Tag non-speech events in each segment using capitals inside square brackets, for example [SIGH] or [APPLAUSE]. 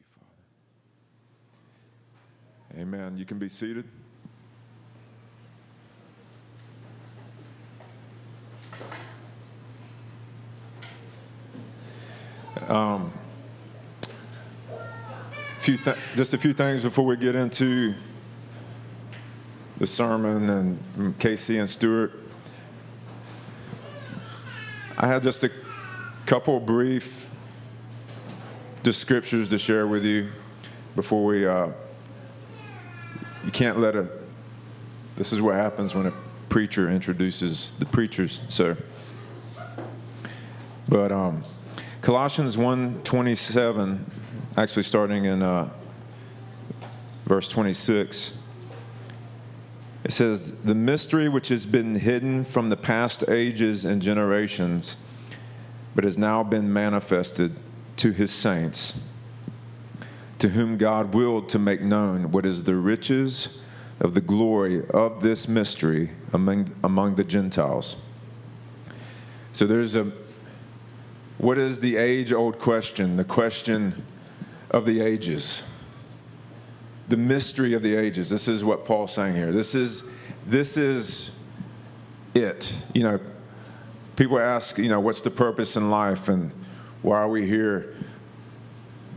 you, Father. Amen. You can be seated. Um, few th- just a few things before we get into the sermon and from KayCee and Stuart. I had just a couple brief just scriptures to share with you before we. Uh, you can't let a. This is what happens when a preacher introduces the preachers, sir. But um, Colossians 1:27, actually starting in uh, verse 26. It says, The mystery which has been hidden from the past ages and generations, but has now been manifested to his saints, to whom God willed to make known what is the riches of the glory of this mystery among, among the Gentiles. So there's a, what is the age old question? The question of the ages. The mystery of the ages. This is what Paul's saying here. This is, this is it. You know, people ask, you know, what's the purpose in life and why are we here?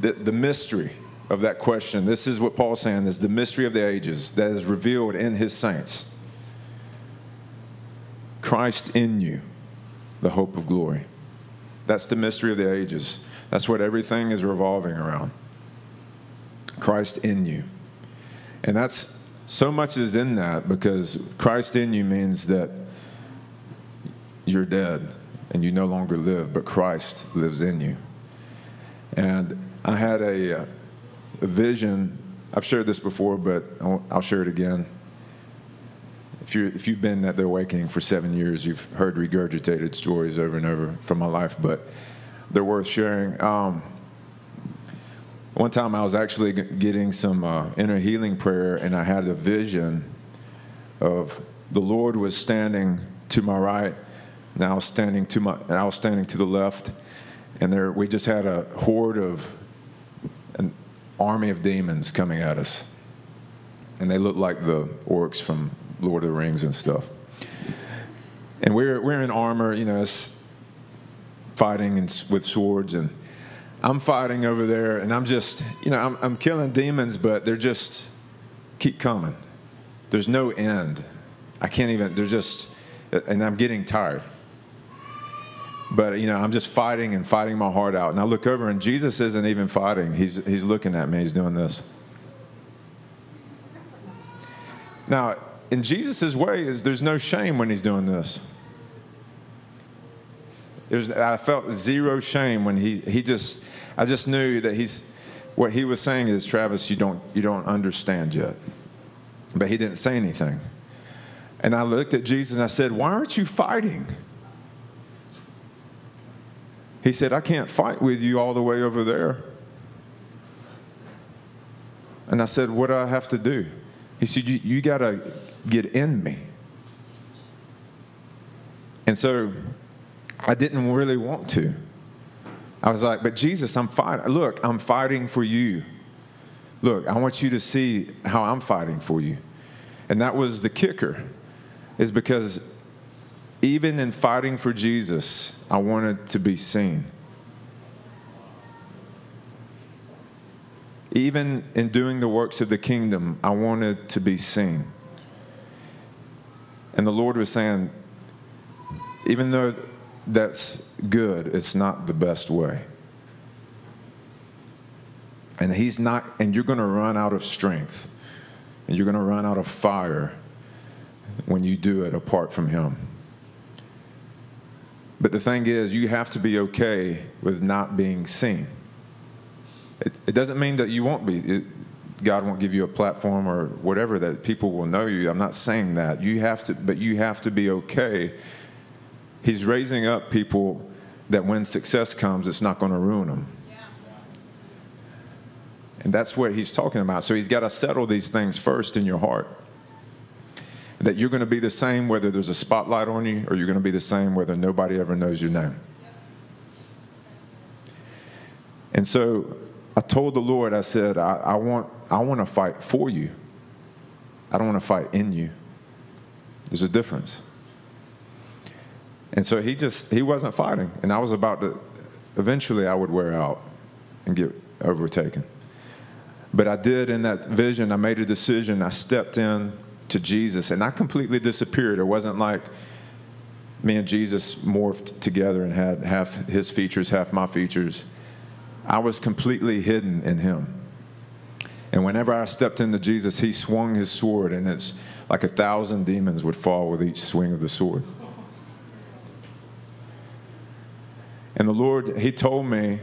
The, the mystery of that question, this is what Paul's saying, is the mystery of the ages that is revealed in his saints. Christ in you, the hope of glory. That's the mystery of the ages. That's what everything is revolving around. Christ in you. And that's so much is in that because Christ in you means that you're dead and you no longer live, but Christ lives in you. And I had a, uh, a vision. I've shared this before, but I'll, share it again. If, you if you've been at the awakening for seven years, you've heard regurgitated stories over and over from my life, but they're worth sharing. Um, one time I was actually getting some uh, inner healing prayer, and I had a vision of the Lord was standing to my right, and I was standing to my, was standing to the left, and there we just had a horde of an army of demons coming at us, and they looked like the orcs from Lord of the Rings and stuff. And we're we're in armor, you know, it's fighting and with swords, and I'm fighting over there, and I'm just, you know, I'm, I'm killing demons, but they're just keep coming. There's no end. I can't even. They're just, and I'm getting tired. But you know, I'm just fighting and fighting my heart out. And I look over, and Jesus isn't even fighting. He's he's looking at me. He's doing this. Now, in Jesus' way, is there's no shame when he's doing this. There's, I felt zero shame when he he just I just knew that he's what he was saying is Travis, you don't you don't understand yet. But he didn't say anything. And I looked at Jesus and I said, Why aren't you fighting? He said, I can't fight with you all the way over there. And I said, What do I have to do? He said, You, you got to get in me. And so I didn't really want to. I was like, But Jesus, I'm fighting. Look, I'm fighting for you. Look, I want you to see how I'm fighting for you. And that was the kicker, is because even in fighting for Jesus, I wanted to be seen. Even in doing the works of the kingdom, I wanted to be seen. And the Lord was saying, even though that's good, it's not the best way. And He's not, and you're going to run out of strength, and you're going to run out of fire when you do it apart from Him. But the thing is, you have to be okay with not being seen. It, it doesn't mean that you won't be. It, God won't give you a platform or whatever that people will know you. I'm not saying that. You have to, but you have to be okay. He's raising up people that when success comes, it's not going to ruin them. And that's what he's talking about. So he's got to settle these things first in your heart that you're going to be the same whether there's a spotlight on you or you're going to be the same whether nobody ever knows your name. And so I told the Lord, I said, I, I want, I want to fight for you. I don't want to fight in you. There's a difference. And so he just, he wasn't fighting. And I was about to, eventually I would wear out and get overtaken. But I did in that vision, I made a decision. I stepped in to Jesus and I completely disappeared. It wasn't like me and Jesus morphed together and had half his features, half my features. I was completely hidden in him. And whenever I stepped into Jesus, he swung his sword, and it's like a thousand demons would fall with each swing of the sword. And the Lord, he told me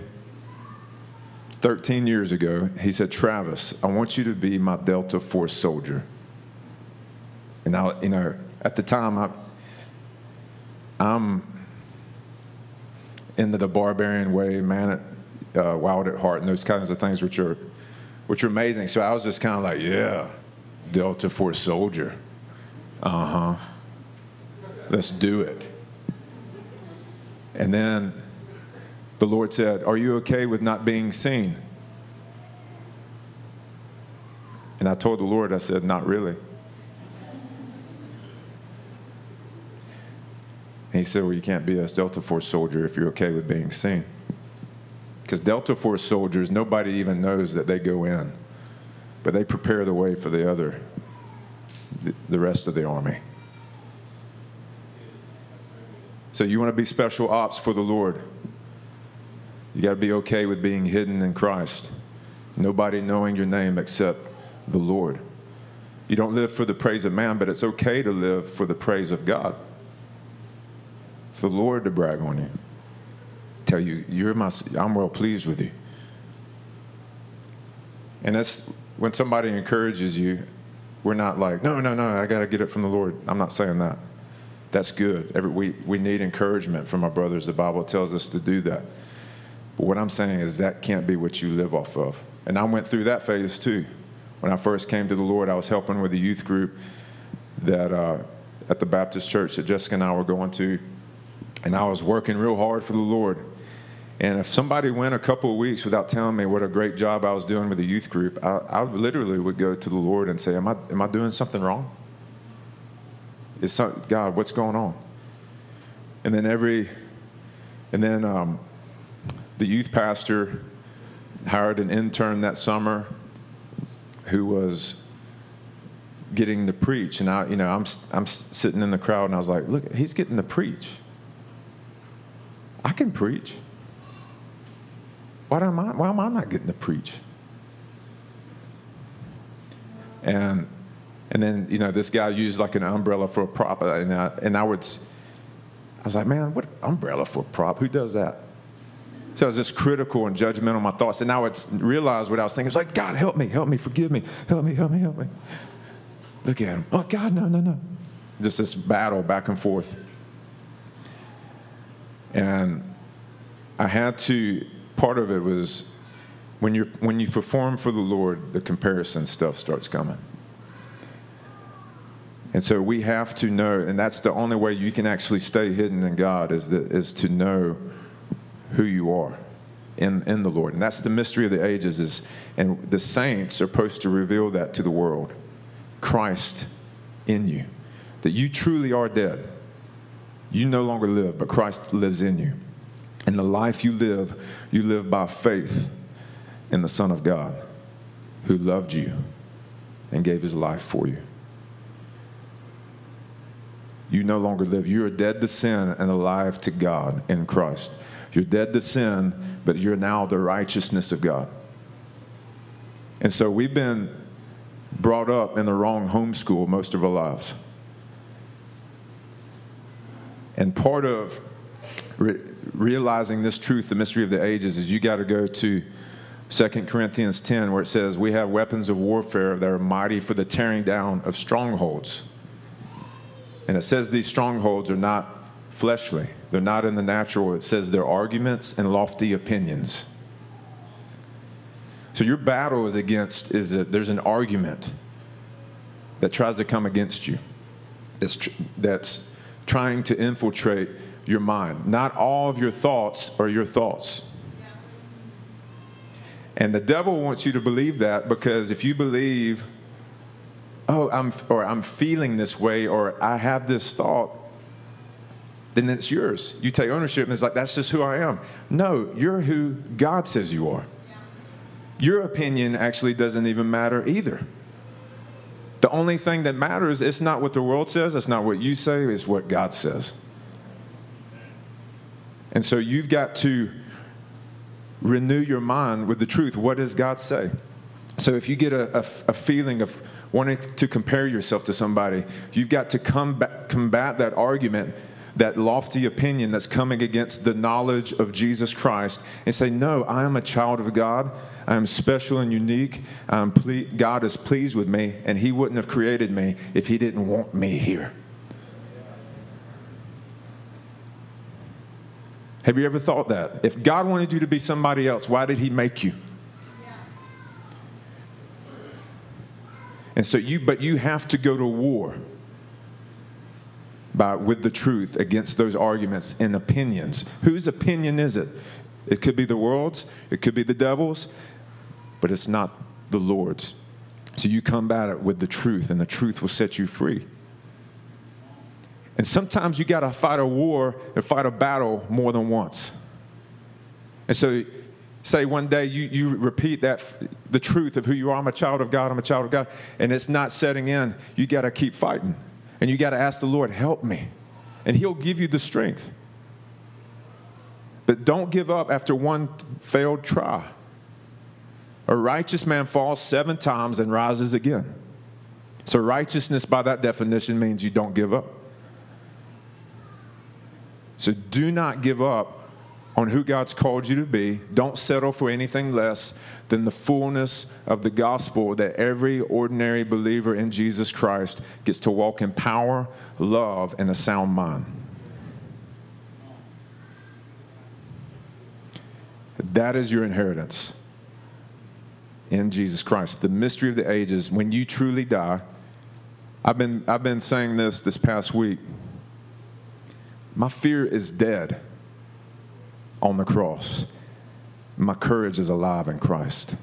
13 years ago, he said, Travis, I want you to be my Delta Force soldier. And I, you know, at the time, I, I'm into the barbarian way, man, uh, wild at heart, and those kinds of things, which are, which are amazing. So I was just kind of like, yeah, Delta Force soldier. Uh huh. Let's do it. And then the Lord said, Are you okay with not being seen? And I told the Lord, I said, Not really. And he said, Well, you can't be a Delta Force soldier if you're okay with being seen. Because Delta Force soldiers, nobody even knows that they go in, but they prepare the way for the other, the rest of the army. So you want to be special ops for the Lord. You got to be okay with being hidden in Christ. Nobody knowing your name except the Lord. You don't live for the praise of man, but it's okay to live for the praise of God. The Lord to brag on you. Tell you, you're my, I'm well pleased with you. And that's when somebody encourages you, we're not like, no, no, no, I got to get it from the Lord. I'm not saying that. That's good. Every, we, we need encouragement from our brothers. The Bible tells us to do that. But what I'm saying is that can't be what you live off of. And I went through that phase too. When I first came to the Lord, I was helping with a youth group that uh, at the Baptist church that Jessica and I were going to, and I was working real hard for the Lord. And if somebody went a couple of weeks without telling me what a great job I was doing with the youth group, I, I literally would go to the Lord and say, "Am I am I doing something wrong? Is some, God, what's going on?" And then every, and then um, the youth pastor hired an intern that summer who was getting to preach and I you know I'm I'm sitting in the crowd and I was like look he's getting to preach I can preach why am I why am I not getting to preach and and then you know this guy used like an umbrella for a prop uh, and I, and I would I was like man what umbrella for a prop who does that so I was just critical and judgmental of my thoughts. And now it's realized what I was thinking. It's like, God, help me, help me, forgive me, help me, help me, help me. Look at him. Oh, God, no, no, no. Just this battle back and forth. And I had to, part of it was when, you when you perform for the Lord, the comparison stuff starts coming. And so we have to know, and that's the only way you can actually stay hidden in God is, that, is to know who you are in, in the Lord. And that's the mystery of the ages is and the saints are supposed to reveal that to the world. Christ in you. That you truly are dead. You no longer live, but Christ lives in you. And the life you live, you live by faith in the Son of God who loved you and gave his life for you. You no longer live. You are dead to sin and alive to God in Christ. You're dead to sin, but you're now the righteousness of God. And so we've been brought up in the wrong homeschool most of our lives. And part of re- realizing this truth, the mystery of the ages, is you got to go to 2 Corinthians 10, where it says, We have weapons of warfare that are mighty for the tearing down of strongholds. And it says these strongholds are not fleshly. They're not in the natural. It says they're arguments and lofty opinions. So your battle is against is that there's an argument that tries to come against you. That's tr- that's trying to infiltrate your mind. Not all of your thoughts are your thoughts. And the devil wants you to believe that because if you believe, oh, I'm, or I'm feeling this way, or I have this thought, then it's yours. You take ownership and it's like, that's just who I am. No, you're who God says you are. Your opinion actually doesn't even matter either. The only thing that matters is not what the world says, it's not what you say, it's what God says. And so you've got to renew your mind with the truth. What does God say? So if you get a, a, a feeling of wanting to compare yourself to somebody, you've got to combat, combat that argument that lofty opinion that's coming against the knowledge of Jesus Christ and say, No, I am a child of God. I am special and unique. Ple- God is pleased with me, and He wouldn't have created me if He didn't want me here. Have you ever thought that? If God wanted you to be somebody else, why did He make you? And so you, but you have to go to war by, with the truth against those arguments and opinions. Whose opinion is it? It could be the world's, it could be the devil's, but it's not the Lord's. So you combat it with the truth, and the truth will set you free. And sometimes you got to fight a war and fight a battle more than once. And so, say one day you, you repeat that, the truth of who you are I'm a child of God, I'm a child of God, and it's not setting in, you got to keep fighting. And you got to ask the Lord, help me. And He'll give you the strength. But don't give up after one failed try. A righteous man falls seven times and rises again. So, righteousness, by that definition, means you don't give up. So, do not give up on who God's called you to be. Don't settle for anything less than the fullness of the gospel that every ordinary believer in Jesus Christ gets to walk in power, love, and a sound mind. That is your inheritance in Jesus Christ. The mystery of the ages, when you truly die, I've been, I've been saying this this past week. My fear is dead on the cross. My courage is alive in Christ.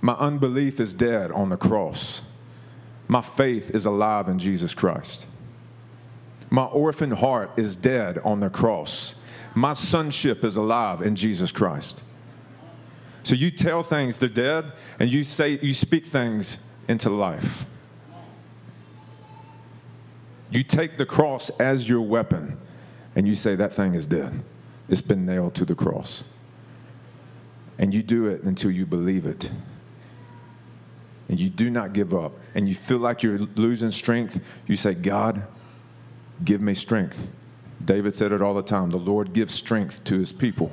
My unbelief is dead on the cross. My faith is alive in Jesus Christ. My orphan heart is dead on the cross. My sonship is alive in Jesus Christ. So you tell things they're dead and you say you speak things into life. You take the cross as your weapon and you say that thing is dead. It's been nailed to the cross. And you do it until you believe it. And you do not give up. And you feel like you're losing strength. You say, God, give me strength. David said it all the time the Lord gives strength to his people.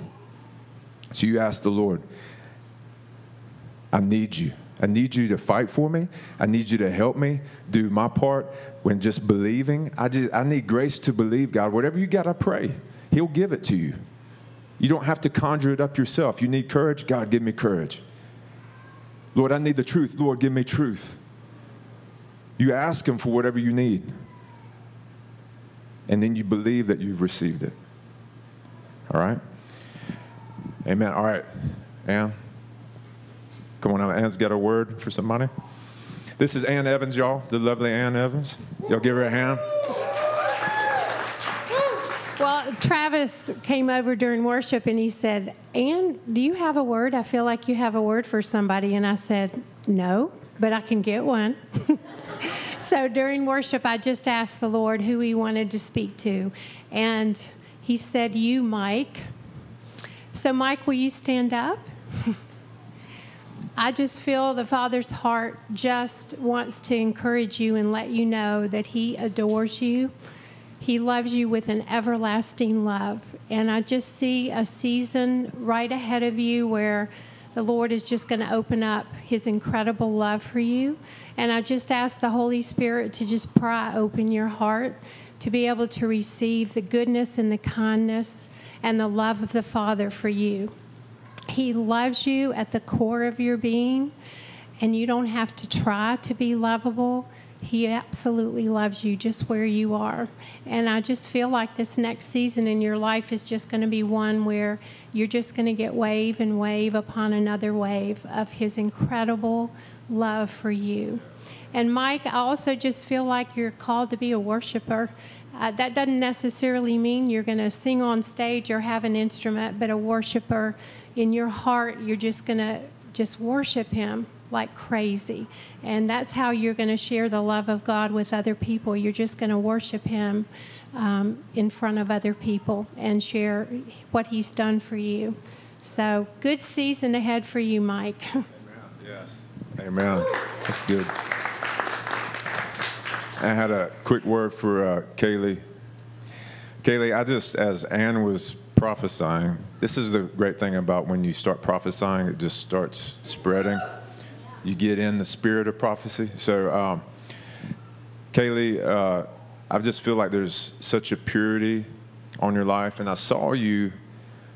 So you ask the Lord, I need you. I need you to fight for me. I need you to help me do my part when just believing. I just I need grace to believe, God. Whatever you got, I pray. He'll give it to you. You don't have to conjure it up yourself. You need courage, God, give me courage. Lord, I need the truth. Lord, give me truth. You ask him for whatever you need. And then you believe that you've received it. All right? Amen. All right. Ann. Come on, Ann's got a word for somebody. This is Ann Evans, y'all, the lovely Ann Evans. Y'all give her a hand. Well, Travis came over during worship and he said, Ann, do you have a word? I feel like you have a word for somebody. And I said, No, but I can get one. [LAUGHS] so during worship, I just asked the Lord who he wanted to speak to. And he said, You, Mike. So, Mike, will you stand up? [LAUGHS] I just feel the Father's heart just wants to encourage you and let you know that He adores you. He loves you with an everlasting love. And I just see a season right ahead of you where the Lord is just going to open up His incredible love for you. And I just ask the Holy Spirit to just pry open your heart to be able to receive the goodness and the kindness and the love of the Father for you. He loves you at the core of your being, and you don't have to try to be lovable. He absolutely loves you just where you are. And I just feel like this next season in your life is just going to be one where you're just going to get wave and wave upon another wave of His incredible love for you. And Mike, I also just feel like you're called to be a worshiper. Uh, that doesn't necessarily mean you're going to sing on stage or have an instrument, but a worshiper in your heart, you're just going to just worship Him like crazy. And that's how you're going to share the love of God with other people. You're just going to worship Him um, in front of other people and share what He's done for you. So, good season ahead for you, Mike. Amen. [LAUGHS] Yes. Amen. That's good. I had a quick word for uh, Kaylee. Kaylee, I just, as Ann was prophesying, this is the great thing about when you start prophesying, it just starts spreading. You get in the spirit of prophecy. So, um, Kaylee, uh, I just feel like there's such a purity on your life, and I saw you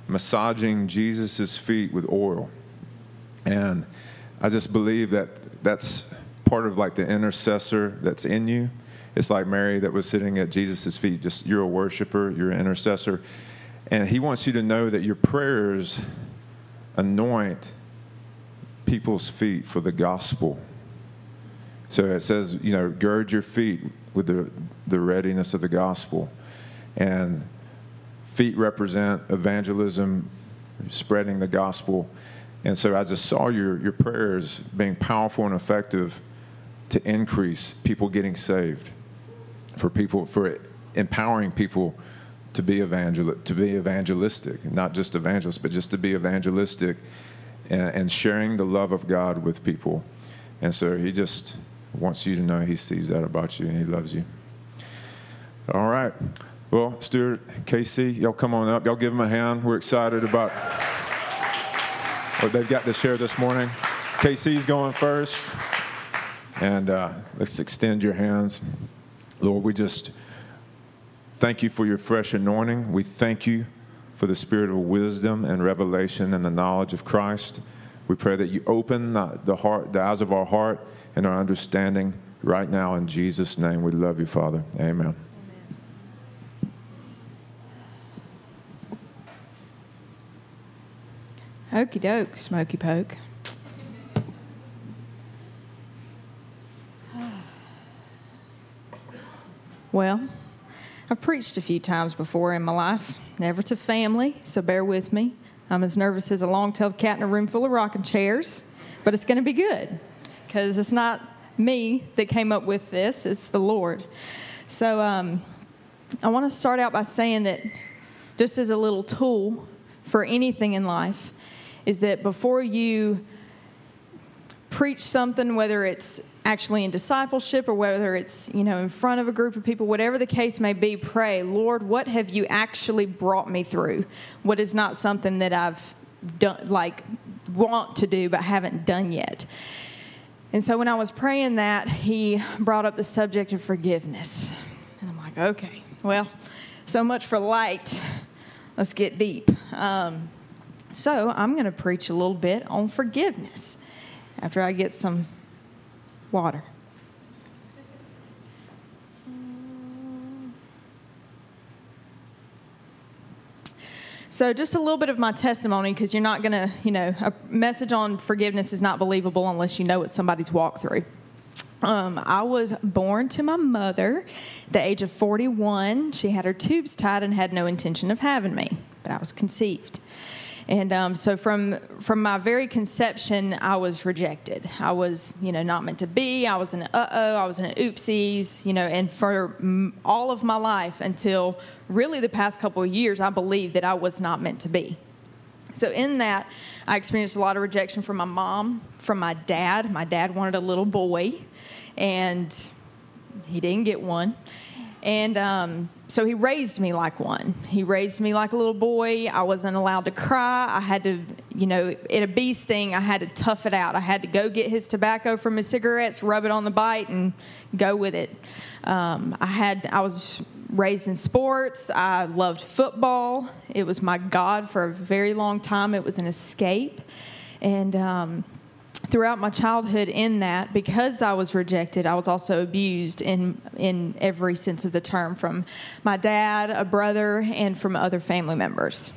massaging Jesus' feet with oil. And I just believe that that's part of like the intercessor that's in you. It's like Mary that was sitting at Jesus' feet. Just you're a worshiper, you're an intercessor. And he wants you to know that your prayers anoint people's feet for the gospel. So it says, you know, gird your feet with the, the readiness of the gospel. And feet represent evangelism, spreading the gospel. And so I just saw your, your prayers being powerful and effective to increase people getting saved, for people, for empowering people to be evangel to be evangelistic, not just evangelist, but just to be evangelistic and, and sharing the love of God with people. And so he just wants you to know he sees that about you and he loves you. All right. Well, Stuart, KayCee, y'all come on up. Y'all give them a hand. We're excited about what they've got to share this morning. KayCee's going first. And uh, let's extend your hands. Lord, we just thank you for your fresh anointing. We thank you for the spirit of wisdom and revelation and the knowledge of Christ. We pray that you open the, heart, the eyes of our heart and our understanding right now in Jesus' name. We love you, Father. Amen. Okey doke, Smoky Poke. [SIGHS] Well, I've preached a few times before in my life, never to family, so bear with me. I'm as nervous as a long tailed cat in a room full of rocking chairs, but it's going to be good because it's not me that came up with this, it's the Lord. So um, I want to start out by saying that just as a little tool for anything in life, is that before you preach something, whether it's actually in discipleship or whether it's you know in front of a group of people whatever the case may be pray lord what have you actually brought me through? What is not something that i've done like want to do but haven't done yet? And so when i was praying that he brought up the subject of forgiveness. And i'm like okay well so much for light. Let's get deep. Um, so i'm going to preach a little bit on forgiveness after i get some water. So, just a little bit of my testimony because you're not going to, you know, a message on forgiveness is not believable unless you know what somebody's walked through. Um, I was born to my mother at the age of 41. She had her tubes tied and had no intention of having me, but I was conceived. And um, so from from my very conception, I was rejected. I was, you know, not meant to be. I was an uh oh. I was an oopsies. You know, and for m- all of my life until really the past couple of years, I believed that I was not meant to be. So in that, I experienced a lot of rejection from my mom, from my dad. My dad wanted a little boy, and he didn't get one. And um, so he raised me like one. He raised me like a little boy. I wasn't allowed to cry. I had to, you know, in a bee sting, I had to tough it out. I had to go get his tobacco from his cigarettes, rub it on the bite, and go with it. Um, I had, I was raised in sports. I loved football. It was my God for a very long time. It was an escape. And um, throughout my childhood in that because I was rejected, I was also abused in in every sense of the term from my dad, a brother, and from other family members.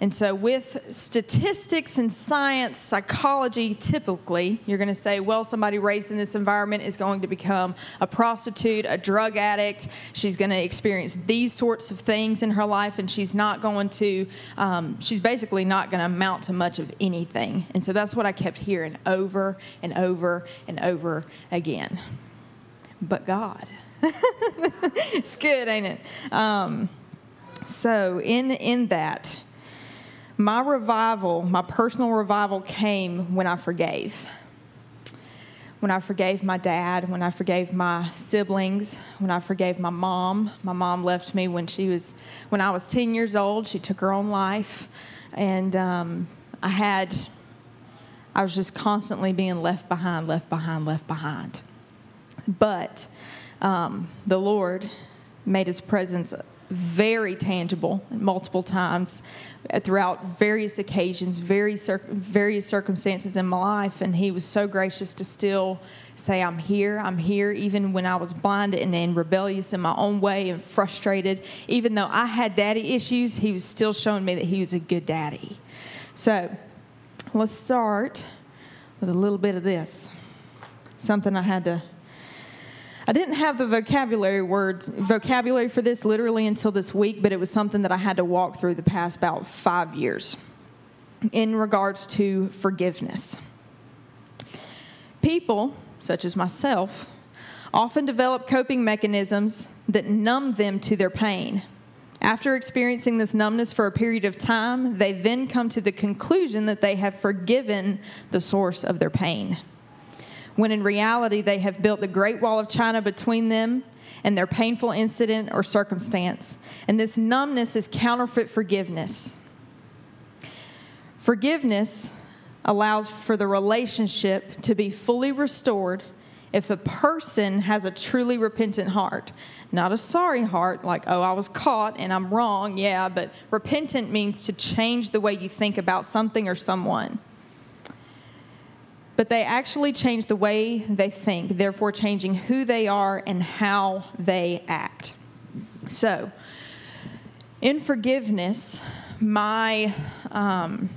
And so, with statistics and science, psychology, typically, you're going to say, well, somebody raised in this environment is going to become a prostitute, a drug addict. She's going to experience these sorts of things in her life, and she's not going to, um, she's basically not going to amount to much of anything. And so, that's what I kept hearing over and over and over again. But God. [LAUGHS] it's good, ain't it? Um, so, in, in that, my revival, my personal revival came when I forgave. When I forgave my dad, when I forgave my siblings, when I forgave my mom. My mom left me when she was, when I was 10 years old. She took her own life. And um, I had, I was just constantly being left behind, left behind, left behind. But um, the Lord made his presence very tangible multiple times uh, throughout various occasions, very cir- various circumstances in my life, and He was so gracious to still say, "I'm here, I'm here," even when I was blind and, and rebellious in my own way and frustrated. Even though I had daddy issues, He was still showing me that He was a good daddy. So, let's start with a little bit of this. Something I had to I didn't have the vocabulary words vocabulary for this literally until this week, but it was something that I had to walk through the past about five years in regards to forgiveness. People, such as myself, often develop coping mechanisms that numb them to their pain. After experiencing this numbness for a period of time, they then come to the conclusion that they have forgiven the source of their pain when in reality they have built the Great Wall of China between them and their painful incident or circumstance. And this numbness is counterfeit forgiveness. Forgiveness allows for the relationship to be fully restored if the person has a truly repentant heart. Not a sorry heart, like, oh, I was caught and I'm wrong, yeah, but repentant means to change the way you think about something or someone but they actually change the way they think, therefore, changing who they are and how they act. So, in forgiveness, my, um,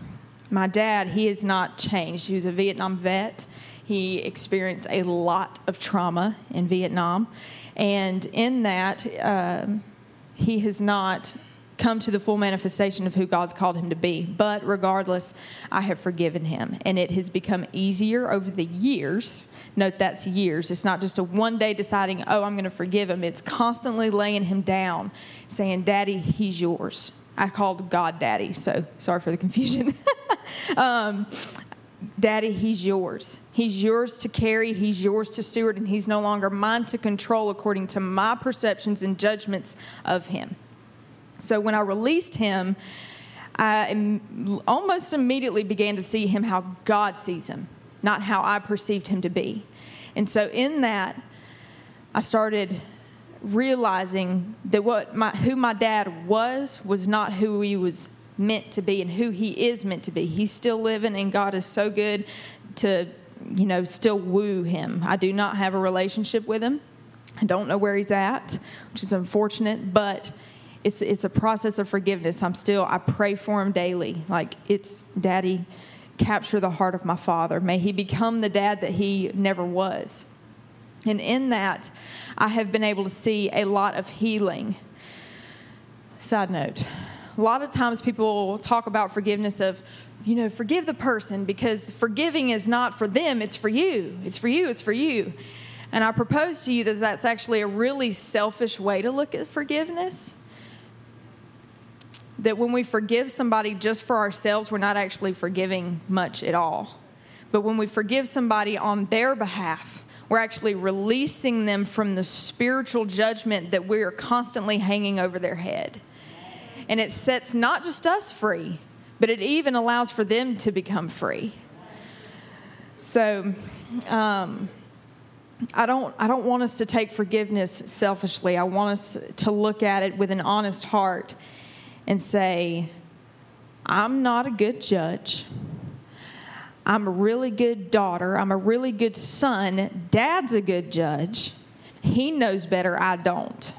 my dad, he has not changed. He was a Vietnam vet. He experienced a lot of trauma in Vietnam. And in that, uh, he has not come to the full manifestation of who God's called him to be. But regardless, I have forgiven him. And it has become easier over the years. Note that's years. It's not just a one day deciding, oh, I'm going to forgive him. It's constantly laying him down, saying, Daddy, he's yours. I called God Daddy, so sorry for the confusion. [LAUGHS] um, Daddy, he's yours. He's yours to carry, he's yours to steward, and he's no longer mine to control according to my perceptions and judgments of him. So when I released him, I almost immediately began to see him how God sees him, not how I perceived him to be. And so in that, I started realizing that what my, who my dad was was not who he was meant to be and who he is meant to be. He's still living, and God is so good to, you know, still woo him. I do not have a relationship with him. I don't know where he's at, which is unfortunate, but it's it's a process of forgiveness. I'm still I pray for him daily. Like it's daddy capture the heart of my father. May he become the dad that he never was. And in that, I have been able to see a lot of healing. Side note, a lot of times people talk about forgiveness of, you know, forgive the person because forgiving is not for them, it's for you. It's for you, it's for you. And I propose to you that that's actually a really selfish way to look at forgiveness that when we forgive somebody just for ourselves, we're not actually forgiving much at all. But when we forgive somebody on their behalf, we're actually releasing them from the spiritual judgment that we are constantly hanging over their head. And it sets not just us free, but it even allows for them to become free. So, um, I don't, I don't want us to take forgiveness selfishly. I want us to look at it with an honest heart and say, I'm not a good judge. I'm a really good daughter. I'm a really good son. Dad's a good judge. He knows better. I don't.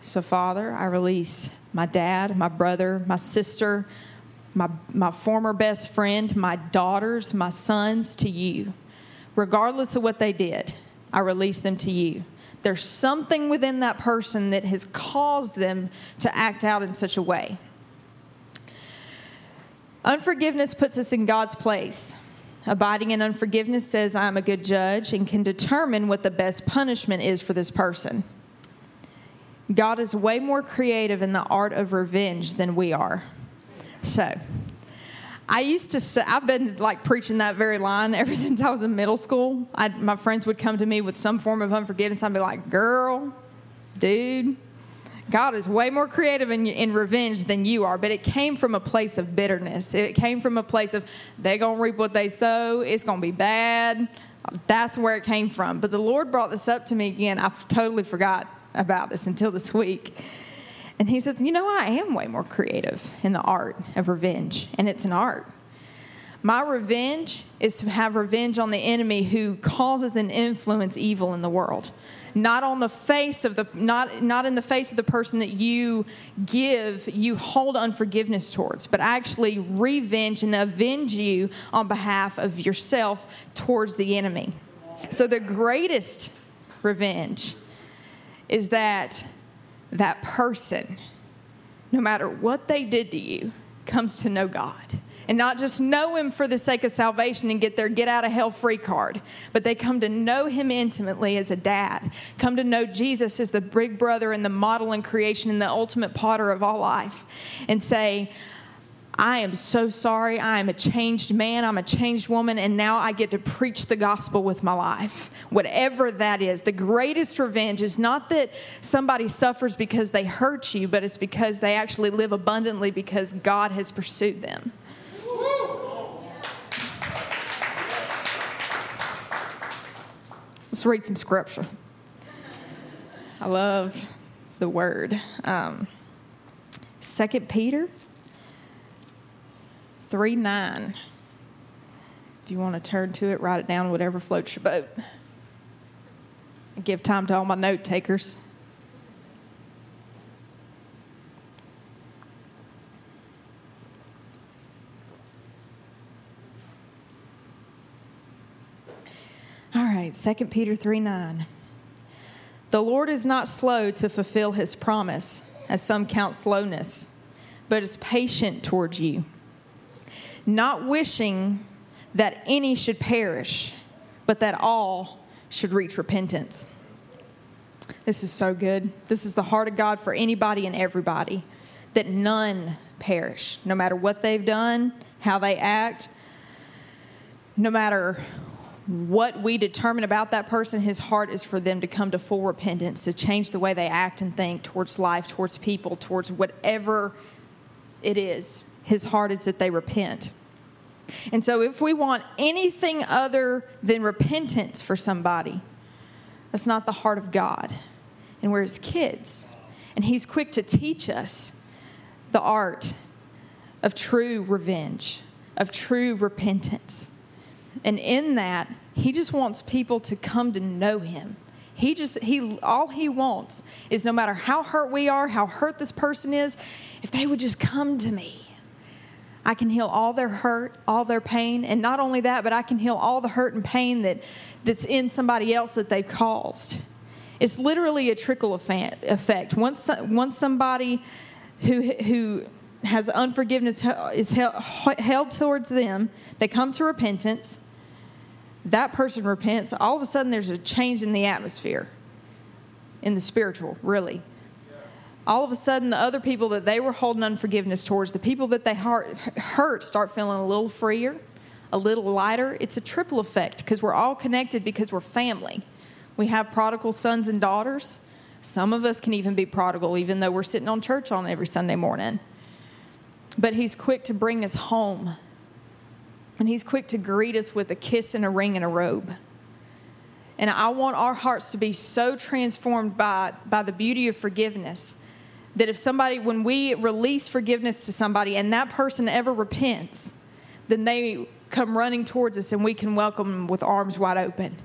So, Father, I release my dad, my brother, my sister, my, my former best friend, my daughters, my sons to you. Regardless of what they did, I release them to you. There's something within that person that has caused them to act out in such a way. Unforgiveness puts us in God's place. Abiding in unforgiveness says, I'm a good judge and can determine what the best punishment is for this person. God is way more creative in the art of revenge than we are. So, I used to say, I've been like preaching that very line ever [LAUGHS] since I was in middle school. I, my friends would come to me with some form of unforgiveness. I'd be like, girl, dude, God is way more creative in, in revenge than you are, but it came from a place of bitterness. It came from a place of they're going to reap what they sow, it's going to be bad. That's where it came from. But the Lord brought this up to me again. I totally forgot about this until this week. And he says, You know, I am way more creative in the art of revenge, and it's an art. My revenge is to have revenge on the enemy who causes and influence evil in the world. Not on the face of the not not in the face of the person that you give you hold unforgiveness towards, but actually revenge and avenge you on behalf of yourself towards the enemy. So the greatest revenge is that that person, no matter what they did to you, comes to know God. And not just know Him for the sake of salvation and get their get out of hell free card, but they come to know Him intimately as a dad, come to know Jesus as the big brother and the model in creation and the ultimate potter of all life, and say, I am so sorry. I am a changed man. I'm a changed woman. And now I get to preach the gospel with my life. Whatever that is. The greatest revenge is not that somebody suffers because they hurt you, but it's because they actually live abundantly because God has pursued them. Let's read some scripture. I love the word. Um, 2 Peter 3 9. If you want to turn to it, write it down, whatever floats your boat. I give time to all my note takers. All right, 2 Peter 3 9. The Lord is not slow to fulfill his promise, as some count slowness, but is patient towards you not wishing that any should perish, but that all should reach repentance. This is so good. This is the heart of God for anybody and everybody that none perish, no matter what they've done, how they act, no matter what we determine about that person, his heart is for them to come to full repentance, to change the way they act and think towards life, towards people, towards whatever it is. His heart is that they repent. And so, if we want anything other than repentance for somebody, that's not the heart of God. And we're his kids. And he's quick to teach us the art of true revenge, of true repentance. And in that, he just wants people to come to know him. He just he all he wants is no matter how hurt we are, how hurt this person is, if they would just come to me I can heal all their hurt, all their pain, and not only that, but I can heal all the hurt and pain that, that's in somebody else that they've caused. It's literally a trickle effect. Once, once somebody who, who has unforgiveness is held, held towards them, they come to repentance, that person repents, all of a sudden there's a change in the atmosphere, in the spiritual, really all of a sudden the other people that they were holding unforgiveness towards, the people that they hurt, start feeling a little freer, a little lighter. It's a triple effect because we're all connected because we're family. We have prodigal sons and daughters. Some of us can even be prodigal, even though we're sitting on church on every Sunday morning. But he's quick to bring us home. And he's quick to greet us with a kiss and a ring and a robe. And I want our hearts to be so transformed by, by the beauty of forgiveness that if somebody, when we release forgiveness to somebody and that person ever repents, then they come running towards us and we can welcome them with arms wide open,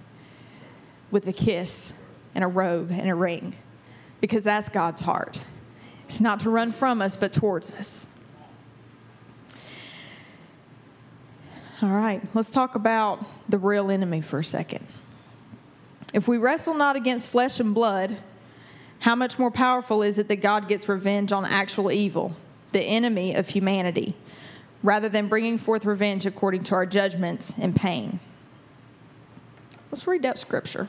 with a kiss and a robe and a ring, because that's God's heart. It's not to run from us, but towards us. All right, let's talk about the real enemy for a second. If we wrestle not against flesh and blood, how much more powerful is it that God gets revenge on actual evil, the enemy of humanity, rather than bringing forth revenge according to our judgments and pain? Let's read that scripture.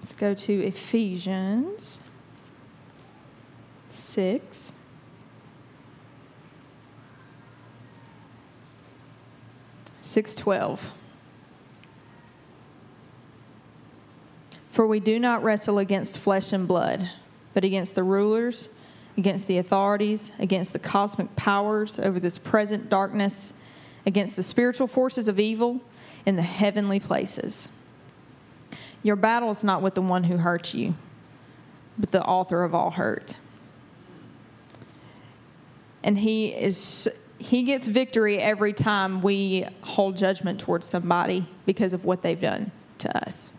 Let's go to Ephesians 6. Six twelve. For we do not wrestle against flesh and blood, but against the rulers, against the authorities, against the cosmic powers over this present darkness, against the spiritual forces of evil in the heavenly places. Your battle is not with the one who hurts you, but the author of all hurt. And he is he gets victory every time we hold judgment towards somebody because of what they've done to us.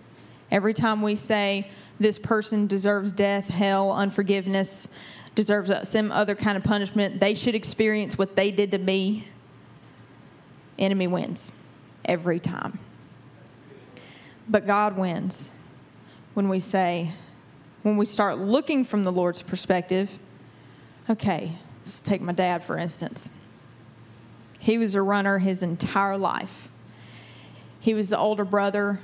Every time we say this person deserves death, hell, unforgiveness, deserves uh, some other kind of punishment, they should experience what they did to me. Enemy wins every time. But God wins when we say, when we start looking from the Lord's perspective, okay, let's take my dad for instance. He was a runner his entire life. He was the older brother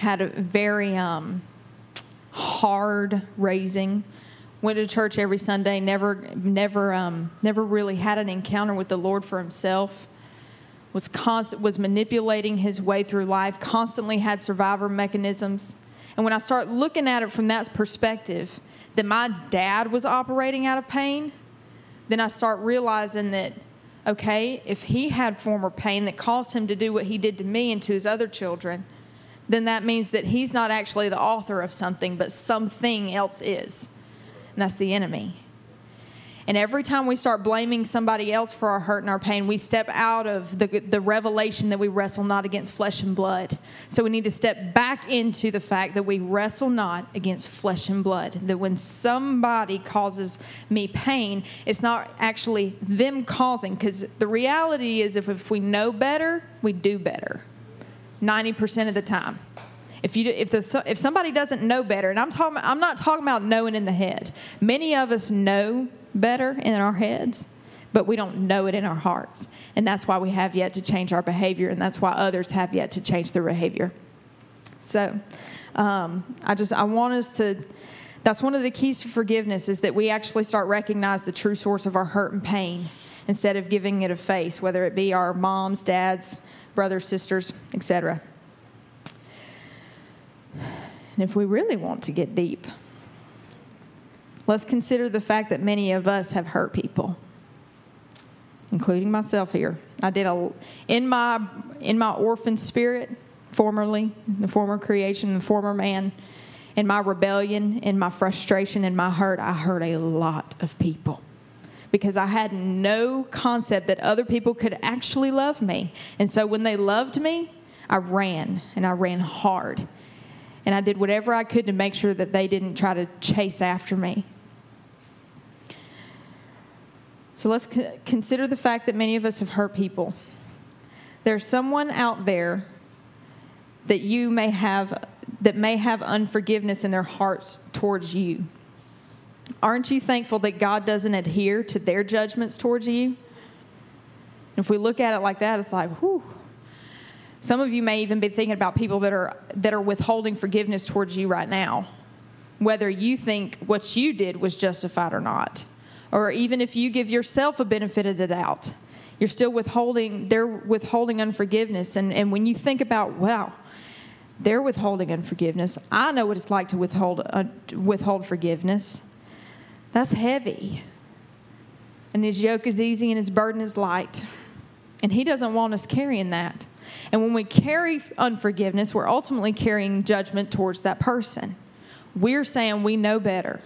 had a very um, hard raising. Went to church every Sunday. Never, never, um, never really had an encounter with the Lord for himself. Was constant, was manipulating his way through life. Constantly had survivor mechanisms. And when I start looking at it from that perspective, that my dad was operating out of pain, then I start realizing that, okay, if he had former pain that caused him to do what he did to me and to his other children then that means that he's not actually the author of something, but something else is. And that's the enemy. And every time we start blaming somebody else for our hurt and our pain, we step out of the, the revelation that we wrestle not against flesh and blood. So we need to step back into the fact that we wrestle not against flesh and blood. That when somebody causes me pain, it's not actually them causing, because the reality is if, if we know better, we do better. 90% of the time. If, you, if, the, if somebody doesn't know better, and I'm, talking, I'm not talking about knowing in the head. Many of us know better in our heads, but we don't know it in our hearts. And that's why we have yet to change our behavior, and that's why others have yet to change their behavior. So um, I just, I want us to, that's one of the keys to forgiveness is that we actually start recognize the true source of our hurt and pain instead of giving it a face, whether it be our moms, dads, brothers, sisters, etc. And if we really want to get deep, let's consider the fact that many of us have hurt people, including myself here. I did a in my in my orphan spirit, formerly, the former creation, the former man, in my rebellion, in my frustration, in my hurt, I hurt a lot of people because I had no concept that other people could actually love me. And so when they loved me, I ran and I ran hard. And I did whatever I could to make sure that they didn't try to chase after me. So let's consider the fact that many of us have hurt people. There's someone out there that you may have that may have unforgiveness in their hearts towards you. Aren't you thankful that God doesn't adhere to their judgments towards you? If we look at it like that, it's like, whew. Some of you may even be thinking about people that are that are withholding forgiveness towards you right now, whether you think what you did was justified or not, or even if you give yourself a benefit of the doubt, you're still withholding. They're withholding unforgiveness, and and when you think about, wow, they're withholding unforgiveness. I know what it's like to withhold uh, withhold forgiveness. That's heavy. And his yoke is easy and his burden is light. And he doesn't want us carrying that. And when we carry unforgiveness, we're ultimately carrying judgment towards that person. We're saying we know better.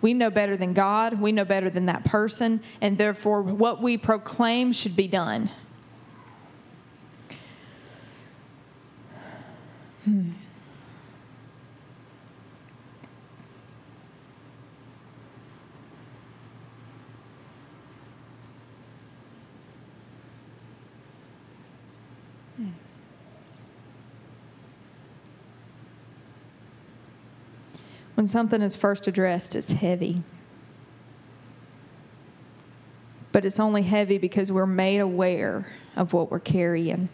We know better than God. We know better than that person. And therefore, what we proclaim should be done. Hmm. When something is first addressed, it's heavy. But it's only heavy because we're made aware of what we're carrying.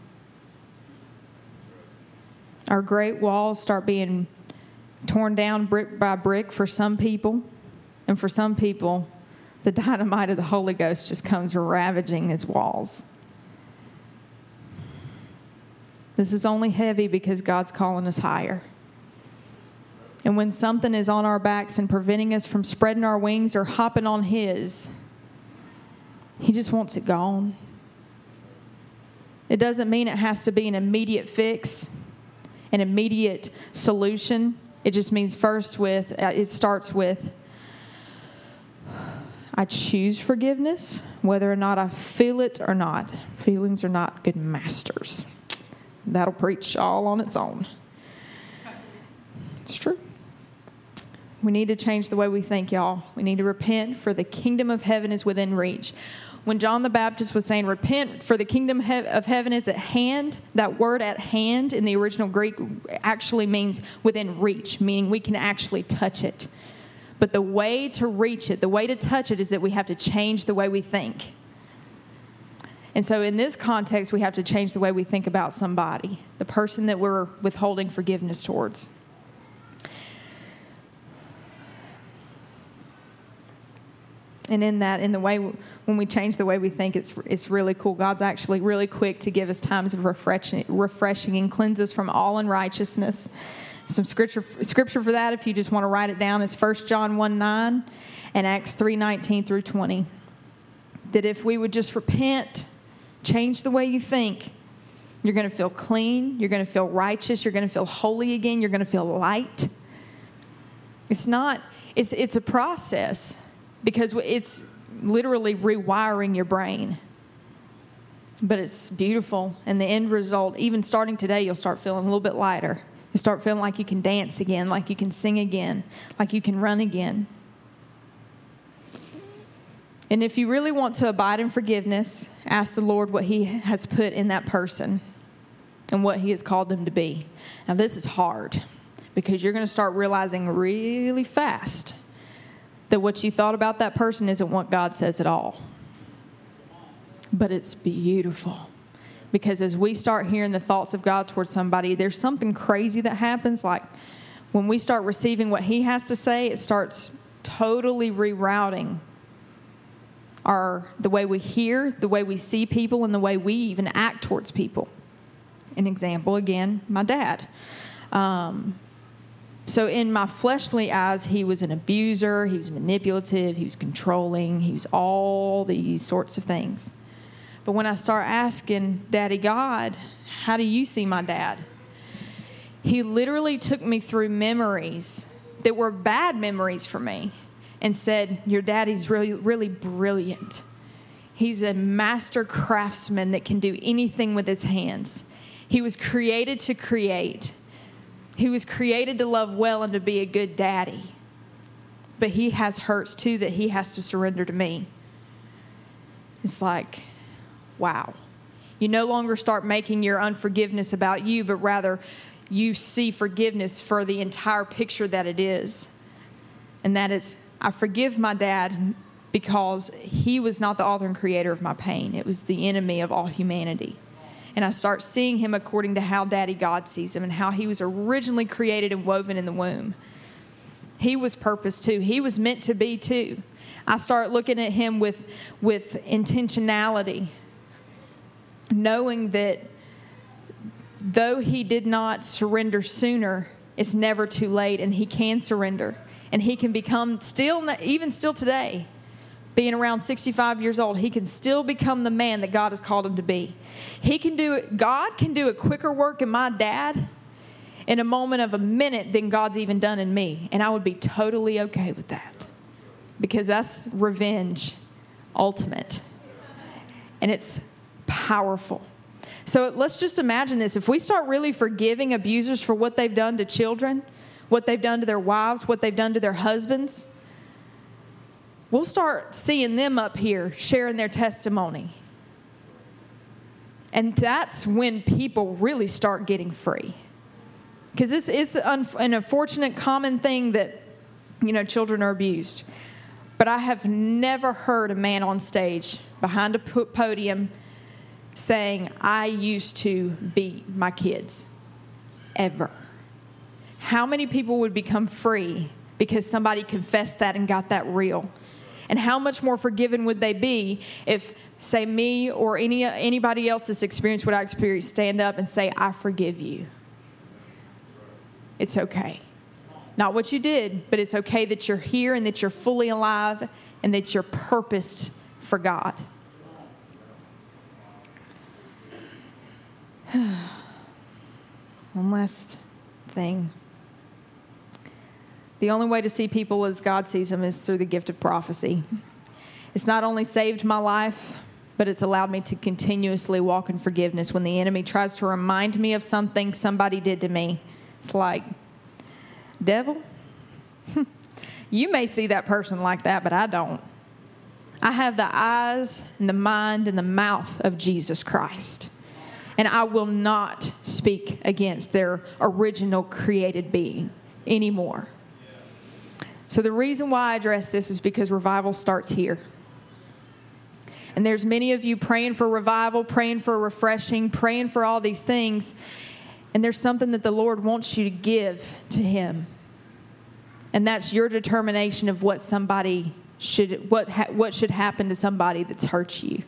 Our great walls start being torn down brick by brick for some people, and for some people, the [LAUGHS] dynamite of the Holy Ghost just comes ravaging its walls. This is only heavy because God's calling us higher. And when something is on our backs and preventing us from spreading our wings or hopping on His, He just wants it gone. It doesn't mean it has to be an immediate fix, an immediate solution. It just means first with, uh, it starts with, I choose forgiveness, whether or not I feel it or not. Feelings are not good masters. That'll preach all on its own. It's true. We need to change the way we think, y'all. We need to repent, for the kingdom of heaven is within reach. When John the Baptist was saying, Repent, for the kingdom of heaven is at hand, that word at hand in the original Greek actually means within reach, meaning we can actually touch it. But the way to reach it, the way to touch it, is that we have to change the way we think. And so, in this context, we have to change the way we think about somebody, the person that we're withholding forgiveness towards. And in that, in the way when we change the way we think, it's it's really cool. God's actually really quick to give us times of refreshing, refreshing and cleanse us from all unrighteousness. Some scripture scripture for that, if you just want to write it down, is 1 John 1 9 and Acts 3 19 through 20. That if we would just repent, change the way you think, you're going to feel clean, you're going to feel righteous, you're going to feel holy again, you're going to feel light. It's not, it's, it's a process because it's literally rewiring your brain. But it's beautiful. And the end result, even starting today, you'll start feeling a little bit lighter. You start feeling like you can dance again, like you can sing again, like you can run again. And if you really want to abide in forgiveness, ask the Lord what He has put in that person and what He has called them to be. Now, this is hard because you're going to start realizing really fast that what you thought about that person isn't what God says at all. But it's beautiful. Because as we start hearing the thoughts of God towards somebody, there's something crazy that happens. Like when we start receiving what He has to say, it starts totally rerouting our the way we hear, the way we see people, and the way we even act towards people. An example again, my dad. Um, so, in my fleshly eyes, he was an abuser, he was manipulative, he was controlling, he was all these sorts of things. But when I start asking Daddy God, how do you see my dad? He literally took me through memories that were bad memories for me and said, Your daddy's really, really brilliant. He's a master craftsman that can do anything with his hands. He was created to create. He was created to love well and to be a good daddy. But he has hurts too that he has to surrender to me. It's like, wow. You no longer start making your unforgiveness about you, but rather you see forgiveness for the entire picture that it is. And that is, I forgive my dad because he was not the author and creator of my pain, it was the enemy of all humanity and I start seeing him according to how Daddy God sees him and how he was originally created and woven in the womb. He was purpose too. He was meant to be too. I start looking at him with with intentionality, knowing that though he did not surrender sooner, it's never too late and he can surrender and he can become still even still today being around 65 years old, he can still become the man that God has called him to be. He can do it, God can do a quicker work in my dad in a moment of a minute than God's even done in me. And I would be totally okay with that. because that's revenge ultimate. And it's powerful. So let's just imagine this. If we start really forgiving abusers for what they've done to children, what they've done to their wives, what they've done to their husbands, we'll start seeing them up here sharing their testimony. And that's when people really start getting free. Because this is an unfortunate common thing that, you know, children are abused. But I have never heard a man on stage behind a podium saying, I used to beat my kids. Ever. How many people would become free because somebody confessed that and got that real? And how much more forgiven would they be if, say, me or any, anybody else that's experienced what I experienced stand up and say, I forgive you? It's okay. Not what you did, but it's okay that you're here and that you're fully alive and that you're purposed for God. [SIGHS] One last thing. The only way to see people as God sees them is through the gift of prophecy. It's not only saved my life, but it's allowed me to continuously walk in forgiveness when the enemy tries to remind me of something somebody did to me. It's like, devil, [LAUGHS] you may see that person like that, but I don't. I have the eyes and the mind and the mouth of Jesus Christ. And I will not speak against their original created being anymore. So the reason why I address this is because revival starts here. And there's many of you praying for revival, praying for refreshing, praying for all these things. And there's something that the Lord wants you to give to Him. And that's your determination of what somebody should, what, ha- what should happen to somebody that's hurt you.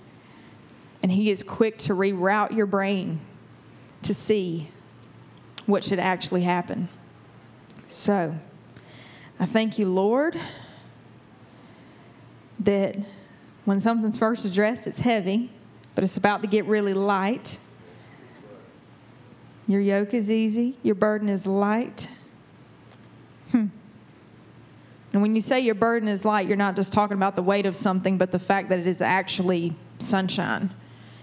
And He is quick to reroute your brain to see what should actually happen. So, I thank you, Lord, that when something's first addressed, it's heavy, but it's about to get really light. Your yoke is easy, your burden is light. Hmm. And when you say your burden is light, you're not just talking about the weight of something, but the fact that it is actually sunshine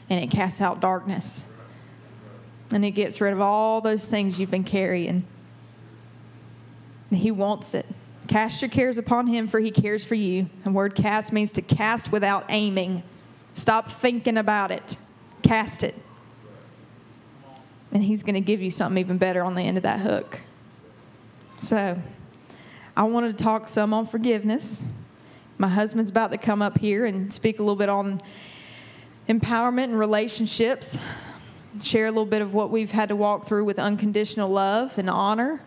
and it casts out darkness. And it gets rid of all those things you've been carrying. And He wants it. Cast your cares upon him, for he cares for you. The word cast means to cast without aiming. Stop thinking about it, cast it. And he's going to give you something even better on the end of that hook. So, I wanted to talk some on forgiveness. My husband's about to come up here and speak a little bit on empowerment and relationships, share a little bit of what we've had to walk through with unconditional love and honor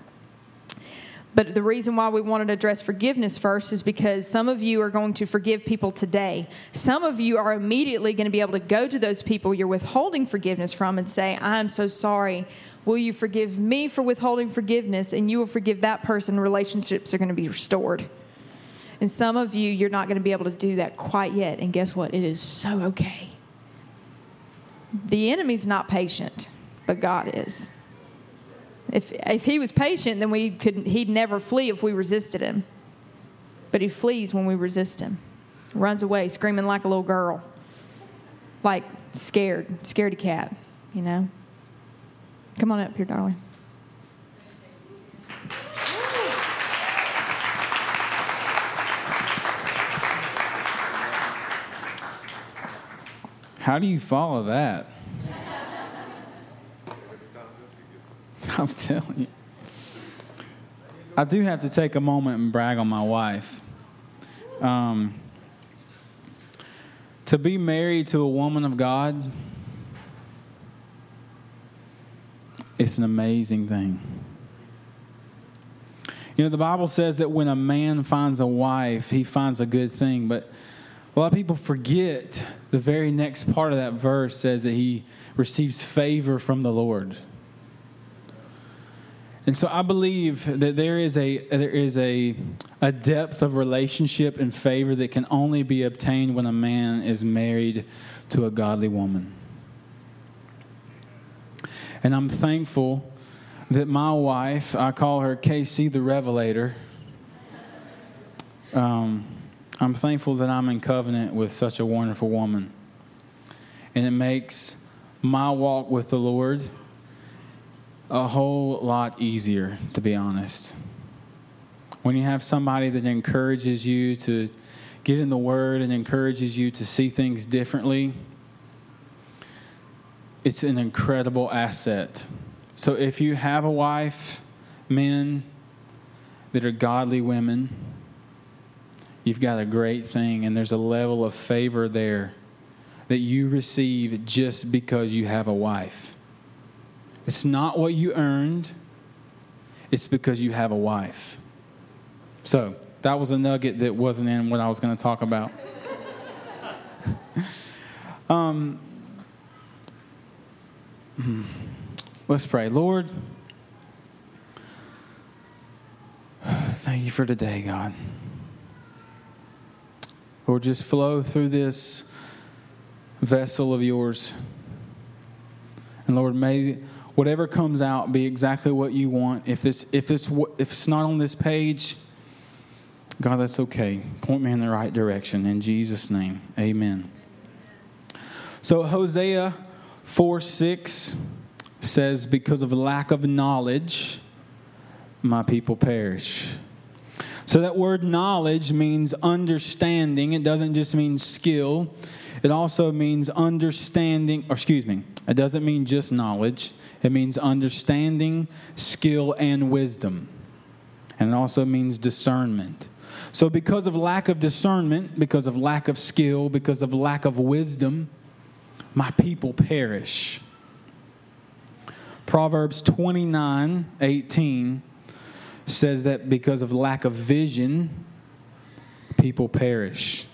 but the reason why we wanted to address forgiveness first is because some of you are going to forgive people today. Some of you are immediately going to be able to go to those people you're withholding forgiveness from and say, I'm so sorry. Will you forgive me for withholding forgiveness? And you will forgive that person. Relationships are going to be restored. And some of you, you're not going to be able to do that quite yet. And guess what? It is so okay. The enemy's not patient, but God is. If, if he was patient, then we could, he'd never flee if we resisted him. But he flees when we resist him, runs away screaming like a little girl, like scared, scaredy cat, you know? Come on up here, darling. How do you follow that? [LAUGHS] I'm telling you. I do have to take a moment and brag on my wife. Um, to be married to a woman of God, it's an amazing thing. You know, the Bible says that when a man finds a wife, he finds a good thing, but a lot of people forget the very next part of that verse says that he receives favor from the Lord. And so I believe that there is a there is a a depth of relationship and favor that can only be obtained when a man is married to a godly woman. And I'm thankful that my wife, I call her KayCee the Revelator. Um, I'm thankful that I'm in covenant with such a wonderful woman. And it makes my walk with the Lord a whole lot easier, to be honest. When you have somebody that encourages you to get in the Word and encourages you to see things differently, it's an incredible asset. So if you have a wife, men that are godly women, you've got a great thing, and there's a level of favor there that you receive just because you have a wife. It's not what you earned, it's because you have a wife. So, that was a nugget that wasn't in what I was going to talk about. [LAUGHS] um, hmm. let's pray. Lord, thank you for today, God. Lord, just flow through this vessel of yours. And Lord, may whatever comes out be exactly what you want. If this if this if it's not on this page, God, that's okay. Point me in the right direction in Jesus' name. Amen. So Hosea 4 6 says, Because of lack of knowledge, my people perish. So that word knowledge means understanding. It doesn't just mean skill. It also means understanding, or excuse me, it doesn't mean just knowledge. It means understanding, skill, and wisdom. And it also means discernment. So, because of lack of discernment, because of lack of skill, because of lack of wisdom, my people perish. Proverbs 29 18 says that because of lack of vision, people perish.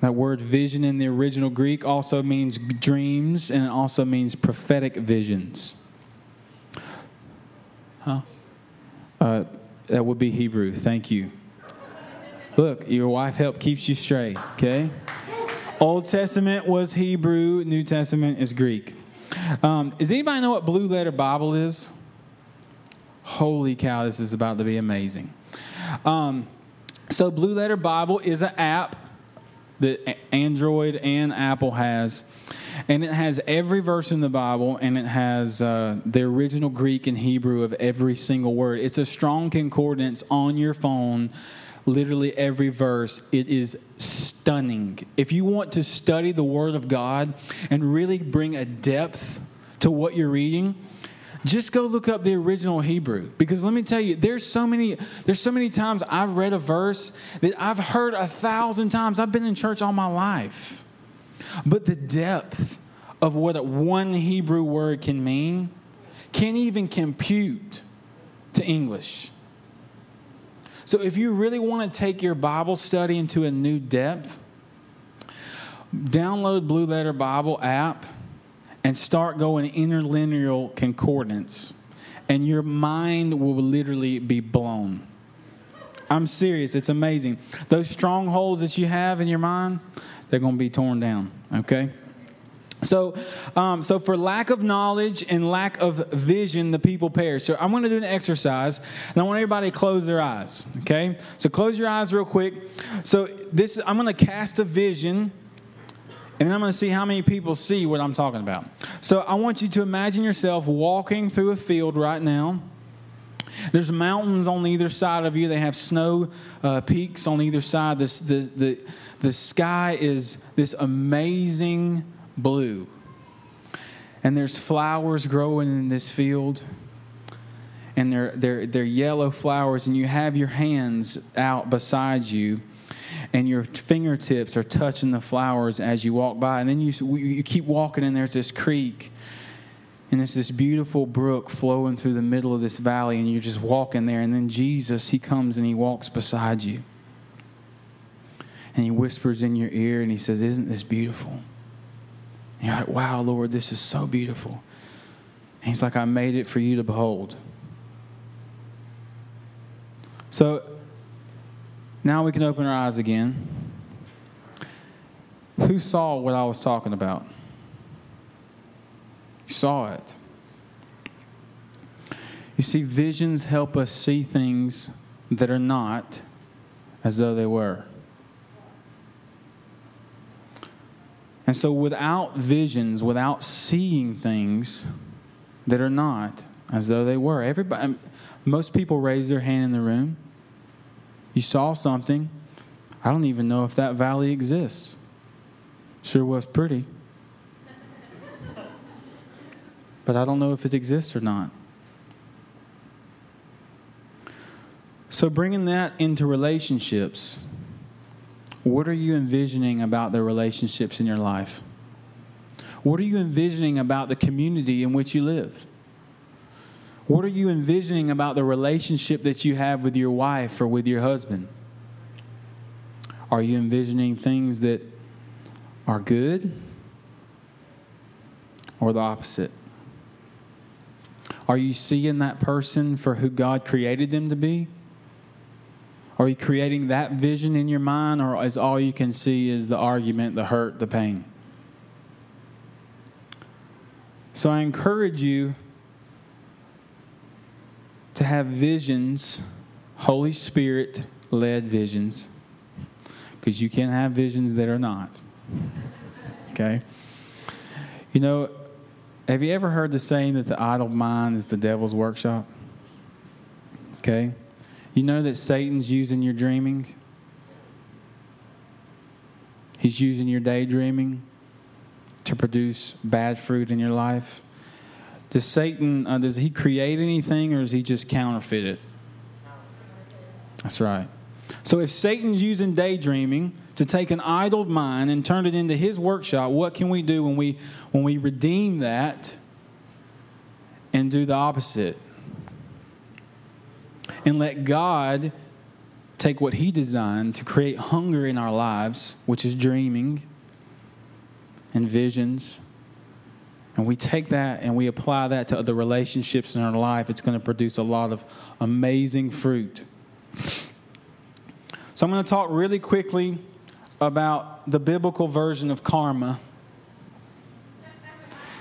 That word vision in the original Greek also means dreams and it also means prophetic visions. Huh? Uh, that would be Hebrew. Thank you. Look, your wife help keeps you straight, okay? Old Testament was Hebrew, New Testament is Greek. Um, does anybody know what Blue Letter Bible is? Holy cow, this is about to be amazing. Um, so, Blue Letter Bible is an app that Android and Apple has. And it has every verse in the Bible, and it has uh, the original Greek and Hebrew of every single word. It's a strong concordance on your phone, literally every verse. It is stunning. If you want to study the Word of God and really bring a depth to what you're reading, just go look up the original Hebrew. Because let me tell you there's so many there's so many times I've read a verse that I've heard a thousand times. I've been in church all my life. But the depth of what one Hebrew word can mean can't even compute to English. So if you really want to take your Bible study into a new depth download Blue Letter Bible app and start going interlinear concordance, and your mind will literally be blown. I'm serious, it's amazing. Those strongholds that you have in your mind, they're going to be torn down, okay? So, um, so for lack of knowledge and lack of vision, the people perish. So I'm going to do an exercise, and I want everybody to close their eyes. Okay, so close your eyes real quick. So this, I'm going to cast a vision and then I'm going to see how many people see what I'm talking about. So I want you to imagine yourself walking through a field right now. There's mountains on either side of you. They have snow uh, peaks on either side. This, the, the, the sky is this amazing blue. And there's flowers growing in this field. And they're, they're, they're yellow flowers. And you have your hands out beside you and your fingertips are touching the flowers as you walk by. And then you, you keep walking, and there's this creek, and there's this beautiful brook flowing through the middle of this valley, and you're just walking there. And then Jesus, He comes and He walks beside you. And He whispers in your ear, and He says, Isn't this beautiful? And you're like, Wow, Lord, this is so beautiful. And He's like, I made it for you to behold. So now we can open our eyes again. Who saw what I was talking about? You saw it. You see, visions help us see things that are not as though they were. And so, without visions, without seeing things that are not as though they were, everybody, most people raise their hand in the room. You saw something. I don't even know if that valley exists. Sure was pretty. but I don't know if it exists or not. So, bringing that into relationships, what are you envisioning about the relationships in your life? What are you envisioning about the community in which you live? What are you envisioning about the relationship that you have with your wife or with your husband? Are you envisioning things that are good or the opposite? Are you seeing that person for who God created them to be? Are you creating that vision in your mind, or is all you can see is the argument, the hurt, the pain? So I encourage you have visions, Holy Spirit led visions, because you can't have visions that are not. [LAUGHS] Okay? You know, have you ever heard the saying that the idle mind is the devil's workshop? Okay? You know that Satan's using your dreaming? He's using your daydreaming to produce bad fruit in your life. Does Satan, uh, does he create anything or does he just counterfeit it? That's right. So if Satan's using daydreaming to take an idle mind and turn it into his workshop, what can we do when we when we redeem that and do the opposite? And let God take what he designed to create hunger in our lives, which is dreaming and visions. And we take that and we apply that to other relationships in our life, it's going to produce a lot of amazing fruit. So I'm going to talk really quickly about the biblical version of karma.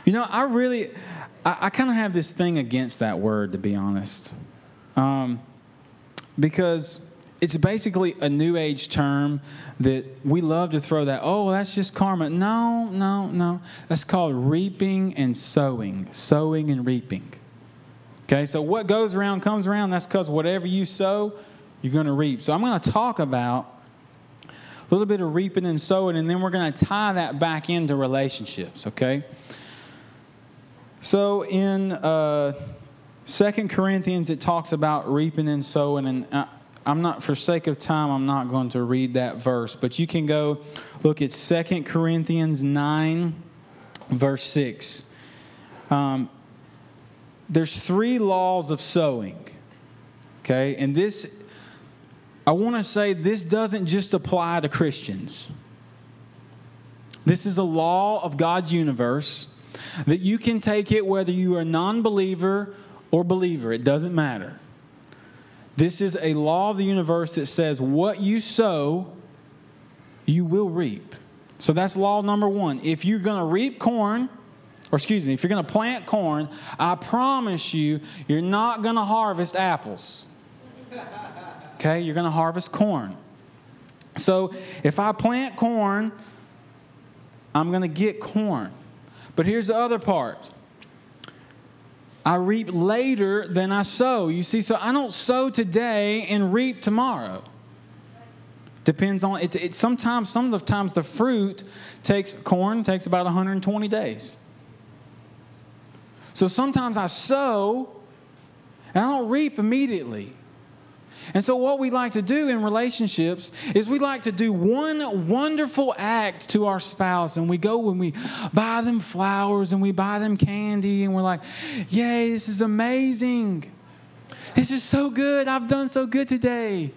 You know, I really, I, I kind of have this thing against that word, to be honest. Um, because it's basically a new age term that we love to throw that, oh, that's just karma. No, no, no. That's called reaping and sowing, sowing and reaping. Okay, so what goes around comes around. That's because whatever you sow, you're going to reap. So I'm going to talk about a little bit of reaping and sowing, and then we're going to tie that back into relationships, okay? So in uh, 2 Corinthians, it talks about reaping and sowing, and I, I'm not, for sake of time, I'm not going to read that verse, but you can go look at 2 Corinthians 9, verse 6. Um, there's three laws of sowing, okay? And this I want to say this doesn't just apply to Christians. This is a law of God's universe that you can take it whether you are a non believer or believer, it doesn't matter. This is a law of the universe that says what you sow, you will reap. So that's law number one. If you're going to reap corn, or excuse me, if you're going to plant corn, I promise you, you're not going to harvest apples okay? You're going to harvest corn. So if I plant corn, I'm going to get corn. But here's the other part I reap later than I sow. You see, so I don't sow today and reap tomorrow. Depends on it. it sometimes, some of the times, the fruit takes corn takes about 120 days. So sometimes I sow and I don't reap immediately. And so, what we like to do in relationships is we like to do one wonderful act to our spouse, and we go and we buy them flowers and we buy them candy, and we're like, Yay, this is amazing. This is so good. I've done so good today.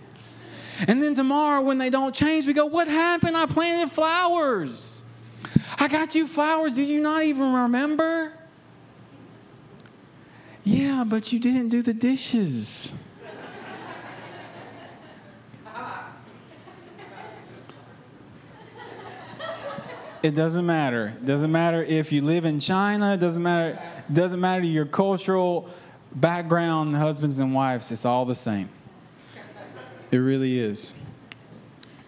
And then tomorrow, when they don't change, we go, What happened? I planted flowers. I got you flowers. Did you not even remember? Yeah, but you didn't do the dishes. It doesn't matter. It doesn't matter if you live in China. It doesn't matter. It doesn't matter your cultural background, husbands and wives. It's all the same. It really is.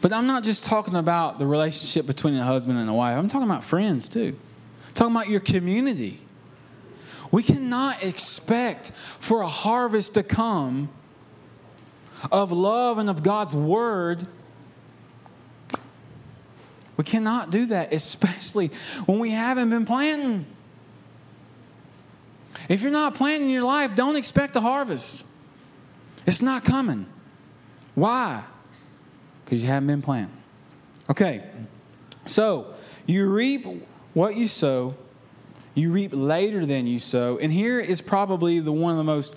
But I'm not just talking about the relationship between a husband and a wife, I'm talking about friends too. I'm talking about your community. We cannot expect for a harvest to come of love and of God's word. We cannot do that, [LAUGHS] especially when we haven't been planting. If you're not planting your life, don't expect a harvest. It's not coming. Why? Because you haven't been planting. Okay, so you reap what you sow, you reap later than you sow. And here is probably the one of the most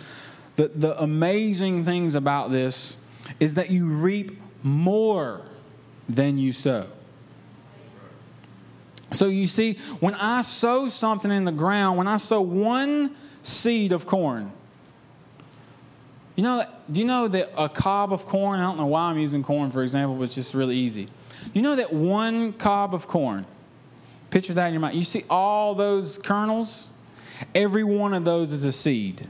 the, the amazing things about this is that you reap more than you sow. So you see, when I sow something in the ground, when I sow one seed of corn, you know, do you know that a cob of corn, I don't know why I'm using corn for example, but it's just really easy. You know that one cob of corn, picture that in your mind, you see all those kernels? Every one of those is a seed.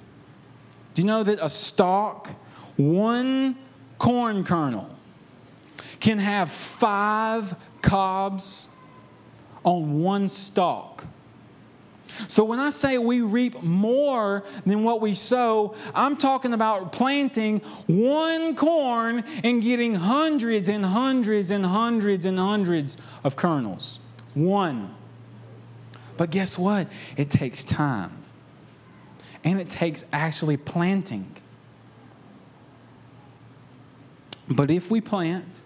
Do you know that a stalk, one corn kernel, can have five cobs on one stalk? So when I say we reap more than what we sow, I'm talking about planting one corn and getting hundreds and hundreds and hundreds and hundreds of kernels. One. But guess what? It takes time and it takes actually planting. But if we plant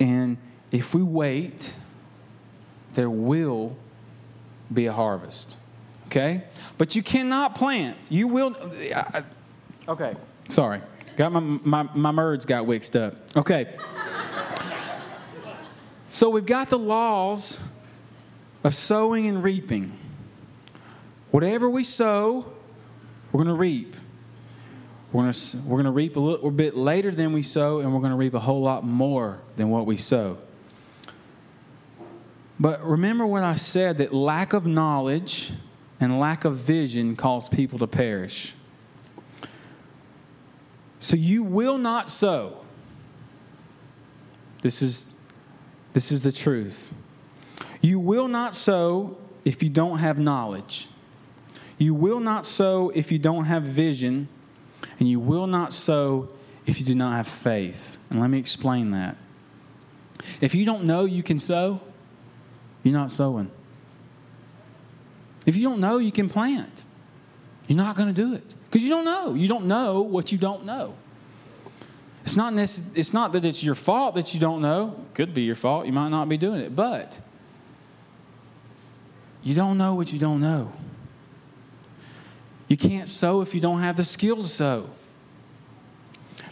and if we wait, there will be a harvest. Okay? But you cannot plant. You will. I, okay. Sorry. Got my, my, my merds got mixed up. Okay. so we've got the laws of sowing and reaping. Whatever we sow, we're going to reap. We're going we're going to reap a little bit later than we sow, and we're going to reap a whole lot more than what we sow. But remember what I said that lack of knowledge and lack of vision cause people to perish. So you will not sow. This is, this is the truth. You will not sow if you don't have knowledge. You will not sow if you don't have vision, and you will not sow if you do not have faith. And let me explain that. If you don't know you can sow, you're not sowing. If you don't know you can plant, you're not going to do it because you don't know. You don't know what you don't know. It's not, necess- it's not that it's your fault that you don't know. It could be your fault. You might not be doing it. But you don't know what you don't know. You can't sow if you don't have the skill to sow.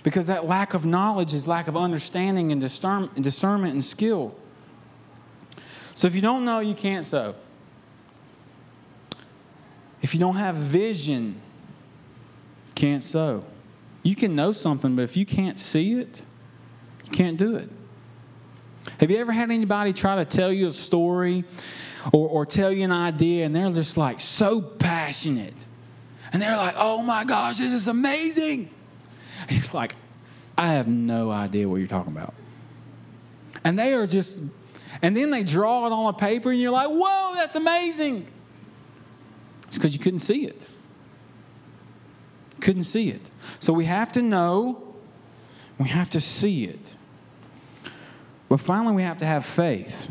Because that lack of knowledge is lack of understanding and discernment and skill. So if you don't know, you can't sow. If you don't have vision, can't sow. You can know something, but if you can't see it, you can't do it. Have you ever had anybody try to tell you a story or, or tell you an idea and they're just like so passionate? And they're like, oh my gosh, this is amazing. And you're like, I have no idea what you're talking about. And they are just, and then they draw it on a paper and you're like, whoa, that's amazing. It's because you couldn't see it. Couldn't see it. So we have to know, we have to see it. But finally, we have to have faith.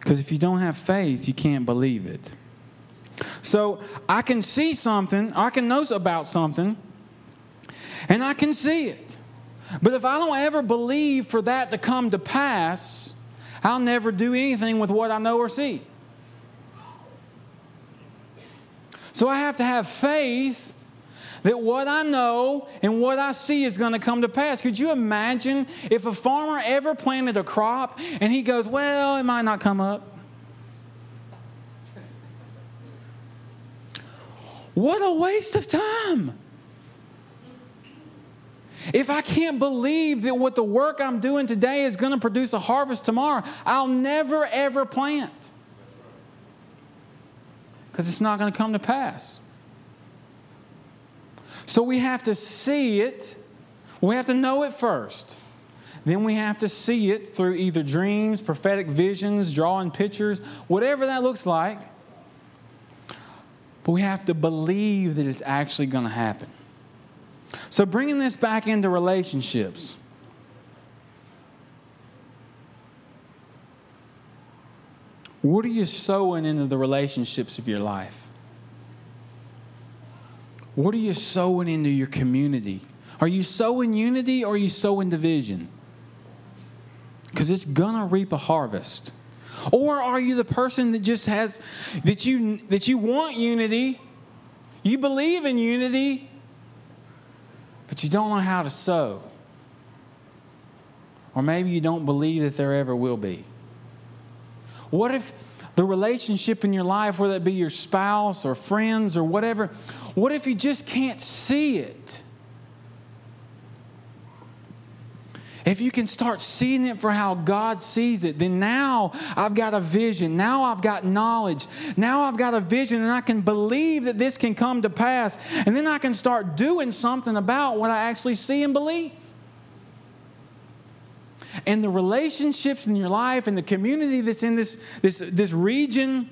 Because if you don't have faith, you can't believe it. So I can see something, I can know about something, and I can see it. But if I don't ever believe for that to come to pass, I'll never do anything with what I know or see. So I have to have faith that what I know and what I see is going to come to pass. Could you imagine if a farmer ever planted a crop and he goes, Well, it might not come up? What a waste of time. If I can't believe that what the work I'm doing today is going to produce a harvest tomorrow, I'll never ever plant. Because it's not going to come to pass. So we have to see it, we have to know it first. then we have to see it through either dreams, prophetic visions, drawing pictures, whatever that looks like. But we have to believe that it's actually going to happen. So, bringing this back into relationships. What are you sowing into the relationships of your life? What are you sowing into your community? Are you sowing unity or are you sowing division? Because it's going to reap a harvest. Or are you the person that just has that you that you want unity, you believe in unity, but you don't know how to sow? Or maybe you don't believe that there ever will be. What if the relationship in your life, whether it be your spouse or friends or whatever, what if you just can't see it? If you can start seeing it for how God sees it, then now I've got a vision. Now I've got knowledge. Now I've got a vision, and I can believe that this can come to pass. And then I can start doing something about what I actually see and believe and the relationships in your life and the community that's in this, this, this region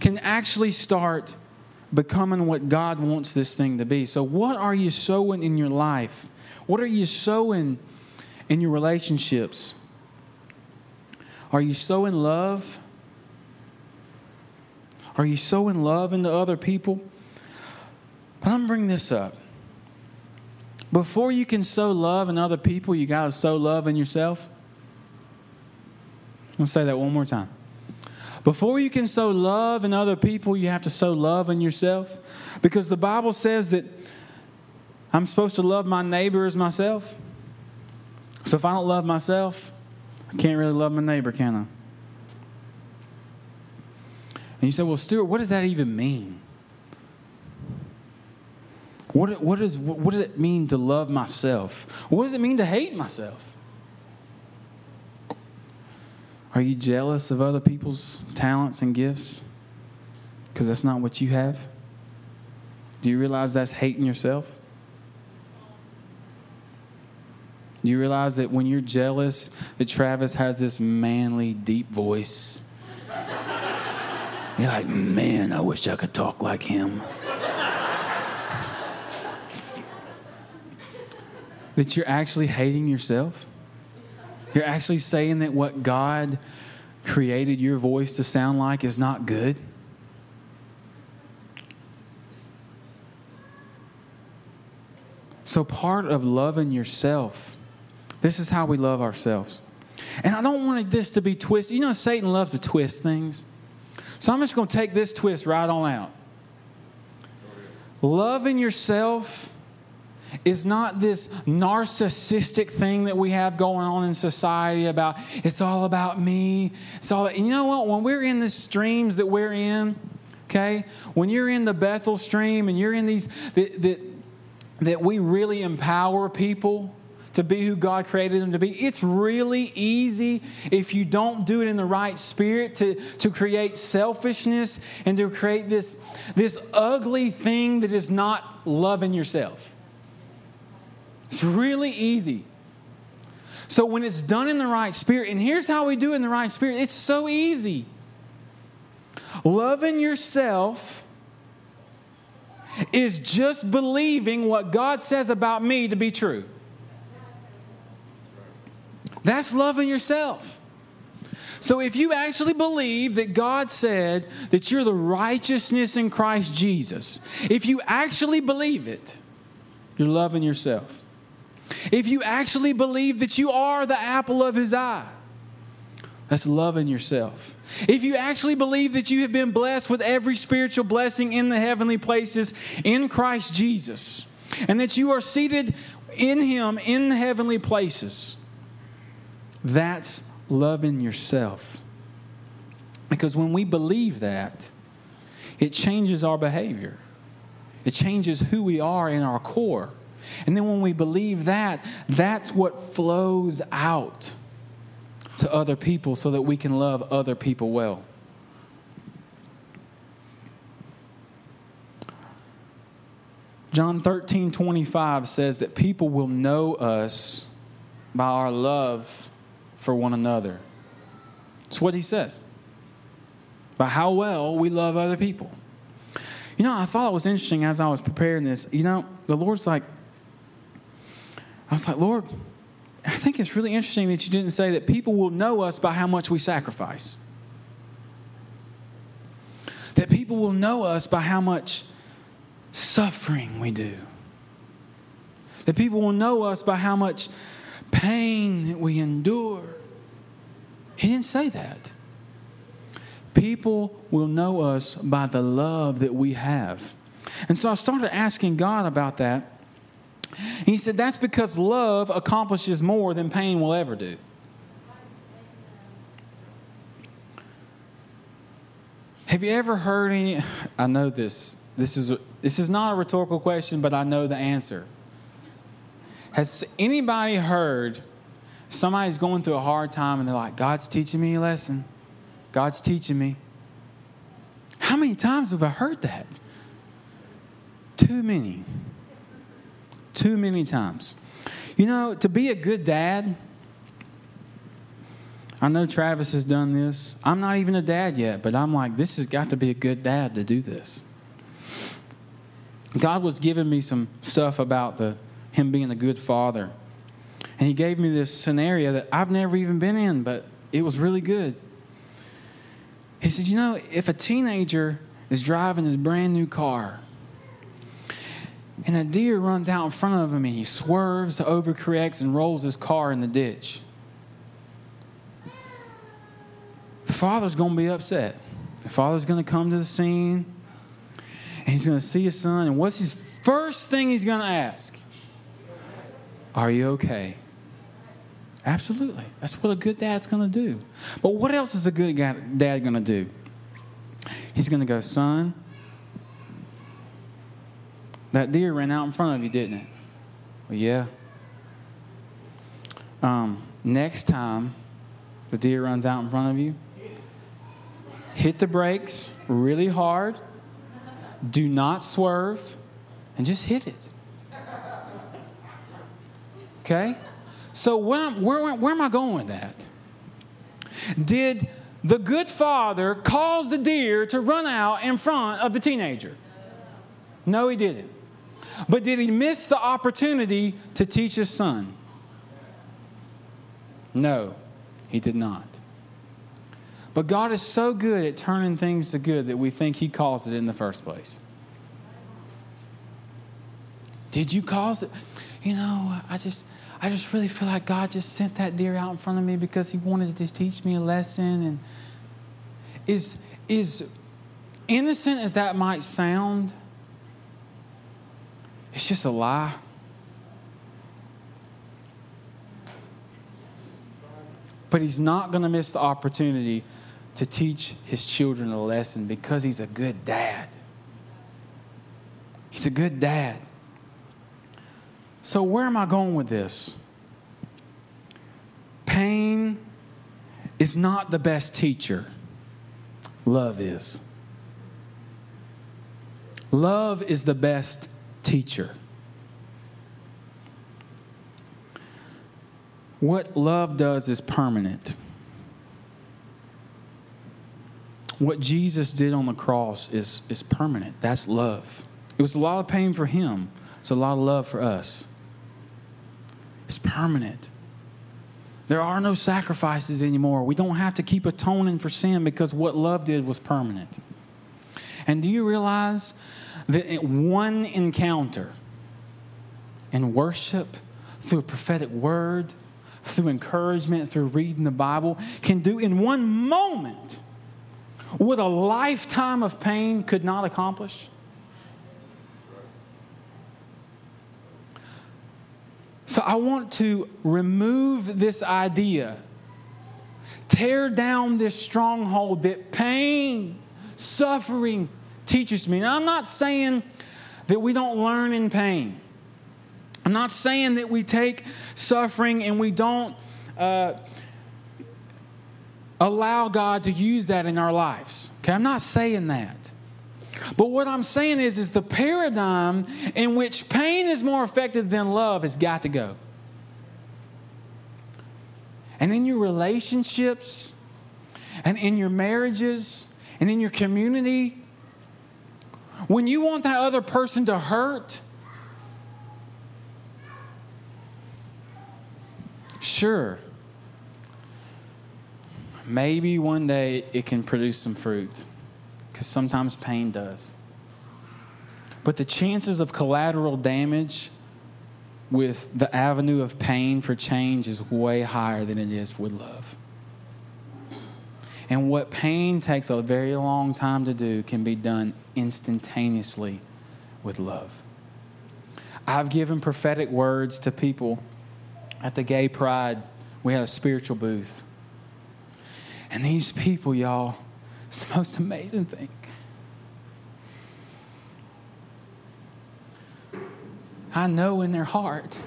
can actually start becoming what God wants this thing to be. So, what are you sowing in your life? What are you sowing in your relationships? Are you so in love? Are you so in love into other people? But I'm bringing this up. Before you can sow love in other people, you got to sow love in yourself. I'm going to say that one more time. Before you can sow love in other people, you have to sow love in yourself. Because the Bible says that I'm supposed to love my neighbor as myself. So if I don't love myself, I can't really love my neighbor, can I? And you say, well, Stuart, what does that even mean? What, what, is, what does it mean to love myself? What does it mean to hate myself? Are you jealous of other people's talents and gifts? Because that's not what you have? Do you realize that's hating yourself? Do you realize that when you're jealous, that Travis has this manly, deep voice? You're like, man, I wish I could talk like him. that you're actually hating yourself? You're actually saying that what God created your voice to sound like is not good? So, part of loving yourself, this is how we love ourselves. And I don't want this to be twisted. You know, Satan loves to twist things. So, I'm just going to take this twist right on out. Loving yourself is not this narcissistic thing that we have going on in society about it's all about me. It's all you know what? When we're in the streams that we're in, okay, when you're in the Bethel stream and you're in these that that, that we really empower people to be who God created them to be. It's really easy if you don't do it in the right spirit to, to create selfishness and to create this, this ugly thing that is not loving yourself. It's really easy. So when it's done in the right spirit, and here's how we do it in the right spirit it's so easy. Loving yourself is just believing what God says about me to be true. That's loving yourself. So if you actually believe that God said that you're the righteousness in Christ Jesus, if you actually believe it, you're loving yourself. If you actually believe that you are the apple of his eye, that's loving yourself. If you actually believe that you have been blessed with every spiritual blessing in the heavenly places in Christ Jesus, and that you are seated in him in the heavenly places, that's loving yourself. Because when we believe that, it changes our behavior. It changes who we are in our core. And then when we believe that, that's what flows out to other people so that we can love other people well. John 13, 25 says that people will know us by our love for one another. That's what he says. By how well we love other people. You know, I thought it was interesting as I was preparing this. You know, the Lord's like, I was like, Lord, I think it's really interesting that you didn't say that people will know us by how much we sacrifice. That people will know us by how much suffering we do. That people will know us by how much pain that we endure. He didn't say that. People will know us by the love that we have. And so I started asking God about that. He said, That's because love accomplishes more than pain will ever do. Have you ever heard any? I know this. This is, this is not a rhetorical question, but I know the answer. Has anybody heard somebody's going through a hard time and they're like, God's teaching me a lesson? God's teaching me. How many times have I heard that? Too many. Too many times. You know, to be a good dad, I know Travis has done this. I'm not even a dad yet, but I'm like, this has got to be a good dad to do this. God was giving me some stuff about the him being a good father. And he gave me this scenario that I've never even been in, but it was really good. He said, You know, if a teenager is driving his brand new car and a deer runs out in front of him and he swerves, overcorrects, and rolls his car in the ditch, the father's going to be upset. The father's going to come to the scene and he's going to see his son, and what's his first thing he's going to ask? Are you okay? Absolutely. That's what a good dad's going to do. But what else is a good dad going to do? He's going to go, son, that deer ran out in front of you, didn't it? Well, yeah. Um, next time the deer runs out in front of you, hit the brakes really hard, do not swerve, and just hit it. Okay? So, where, where, where am I going with that? Did the good father cause the deer to run out in front of the teenager? No, he didn't. But did he miss the opportunity to teach his son? No, he did not. But God is so good at turning things to good that we think he caused it in the first place. Did you cause it? You know, I just I just really feel like God just sent that deer out in front of me because he wanted to teach me a lesson. And is, is innocent as that might sound, it's just a lie. But he's not going to miss the opportunity to teach his children a lesson because he's a good dad. He's a good dad. So, where am I going with this? Pain is not the best teacher, love is. Love is the best teacher. What love does is permanent. What Jesus did on the cross is, is permanent. That's love. It was a lot of pain for him, it's a lot of love for us is permanent. There are no sacrifices anymore. We don't have to keep atoning for sin because what love did was permanent. And do you realize that one encounter in worship, through a prophetic word, through encouragement, through reading the Bible, can do in one moment what a lifetime of pain could not accomplish? So I want to remove this idea, tear down this stronghold that pain, suffering teaches me. Now, I'm not saying that we don't learn in pain. I'm not saying that we take suffering and we don't uh, allow God to use that in our lives. Okay, I'm not saying that. But what I'm saying is, is the paradigm in which pain is more effective than love has got to go. and in your relationships and in your marriages and in your community, when you want that other person to hurt, sure, maybe one day it can produce some fruit because sometimes pain does. But the chances of collateral damage with the avenue of pain for change is way higher than it is with love. And what pain takes a very long time to do can be done instantaneously with love. I've given prophetic words to people at the Gay Pride. We had a spiritual booth. And these people, y'all, it's the most amazing thing. I know in their heart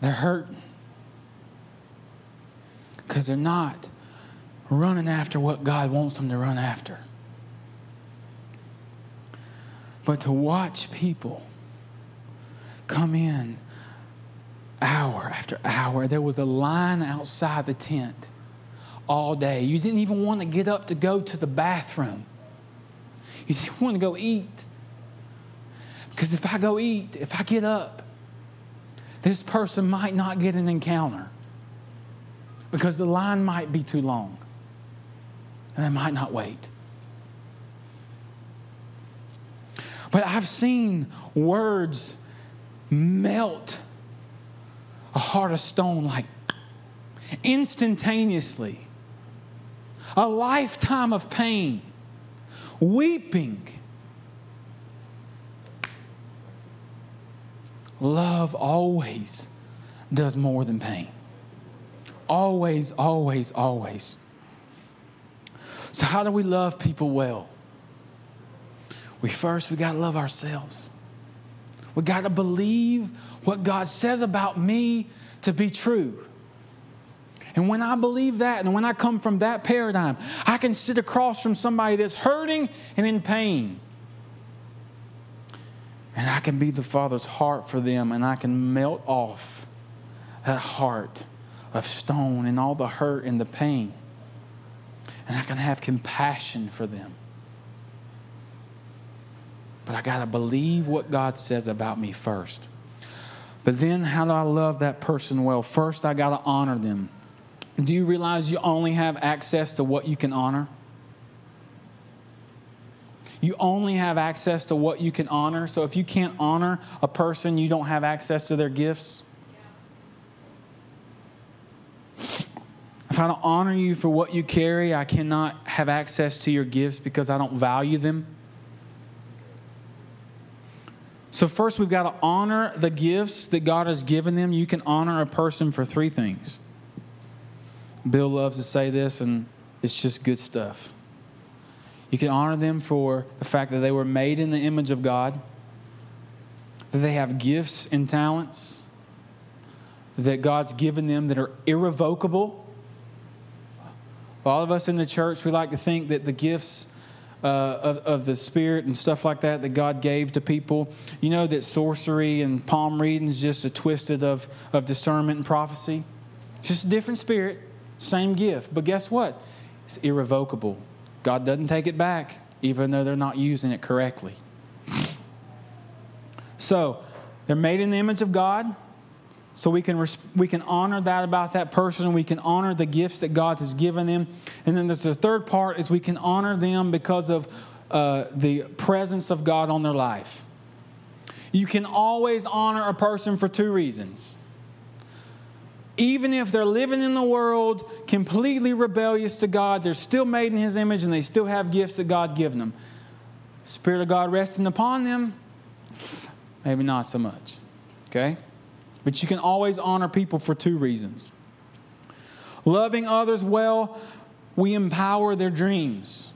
they're hurting because they're not running after what God wants them to run after. But to watch people come in hour after hour, there was a line outside the tent all day. You didn't even want to get up to go to the bathroom, you didn't want to go eat. Because if I go eat, if I get up, this person might not get an encounter because the line might be too long and they might not wait. But I've seen words melt a heart of stone like instantaneously. A lifetime of pain, weeping. Love always does more than pain. Always, always, always. So, how do we love people well? We first, we got to love ourselves. We got to believe what God says about me to be true. And when I believe that, and when I come from that paradigm, I can sit across from somebody that's hurting and in pain. And I can be the Father's heart for them, and I can melt off that heart of stone and all the hurt and the pain and I can have compassion for them. But I got to believe what God says about me first. But then, how do I love that person well? First, I got to honor them. Do you realize you only have access to what you can honor? You only have access to what you can honor. So if you can't honor a person, you don't have access to their gifts. If I don't honor you for what you carry, I cannot have access to your gifts because I don't value them. So, first, we've got to honor the gifts that God has given them. You can honor a person for three things. Bill loves to say this, and it's just good stuff. You can honor them for the fact that they were made in the image of God, that they have gifts and talents that God's given them that are irrevocable all of us in the church, we like to think that the gifts uh, of, of the Spirit and stuff like that that God gave to people, you know that sorcery and palm reading is just a twisted of, of discernment and prophecy. It's just a different spirit, same gift. But guess what? It's irrevocable. God doesn't take it back, even though they're not using it correctly. [LAUGHS] So, they're made in the image of God. So we can, we can honor that about that person. We can honor the gifts that God has given them. And then there's the third part is we can honor them because of uh, the presence of God on their life. You can always honor a person for two reasons. Even if they're living in the world completely rebellious to God, they're still made in His image and they still have gifts that God given them. Spirit of God resting upon them, maybe not so much. Okay? But you can always honor people for two reasons. Loving others well, we empower their dreams.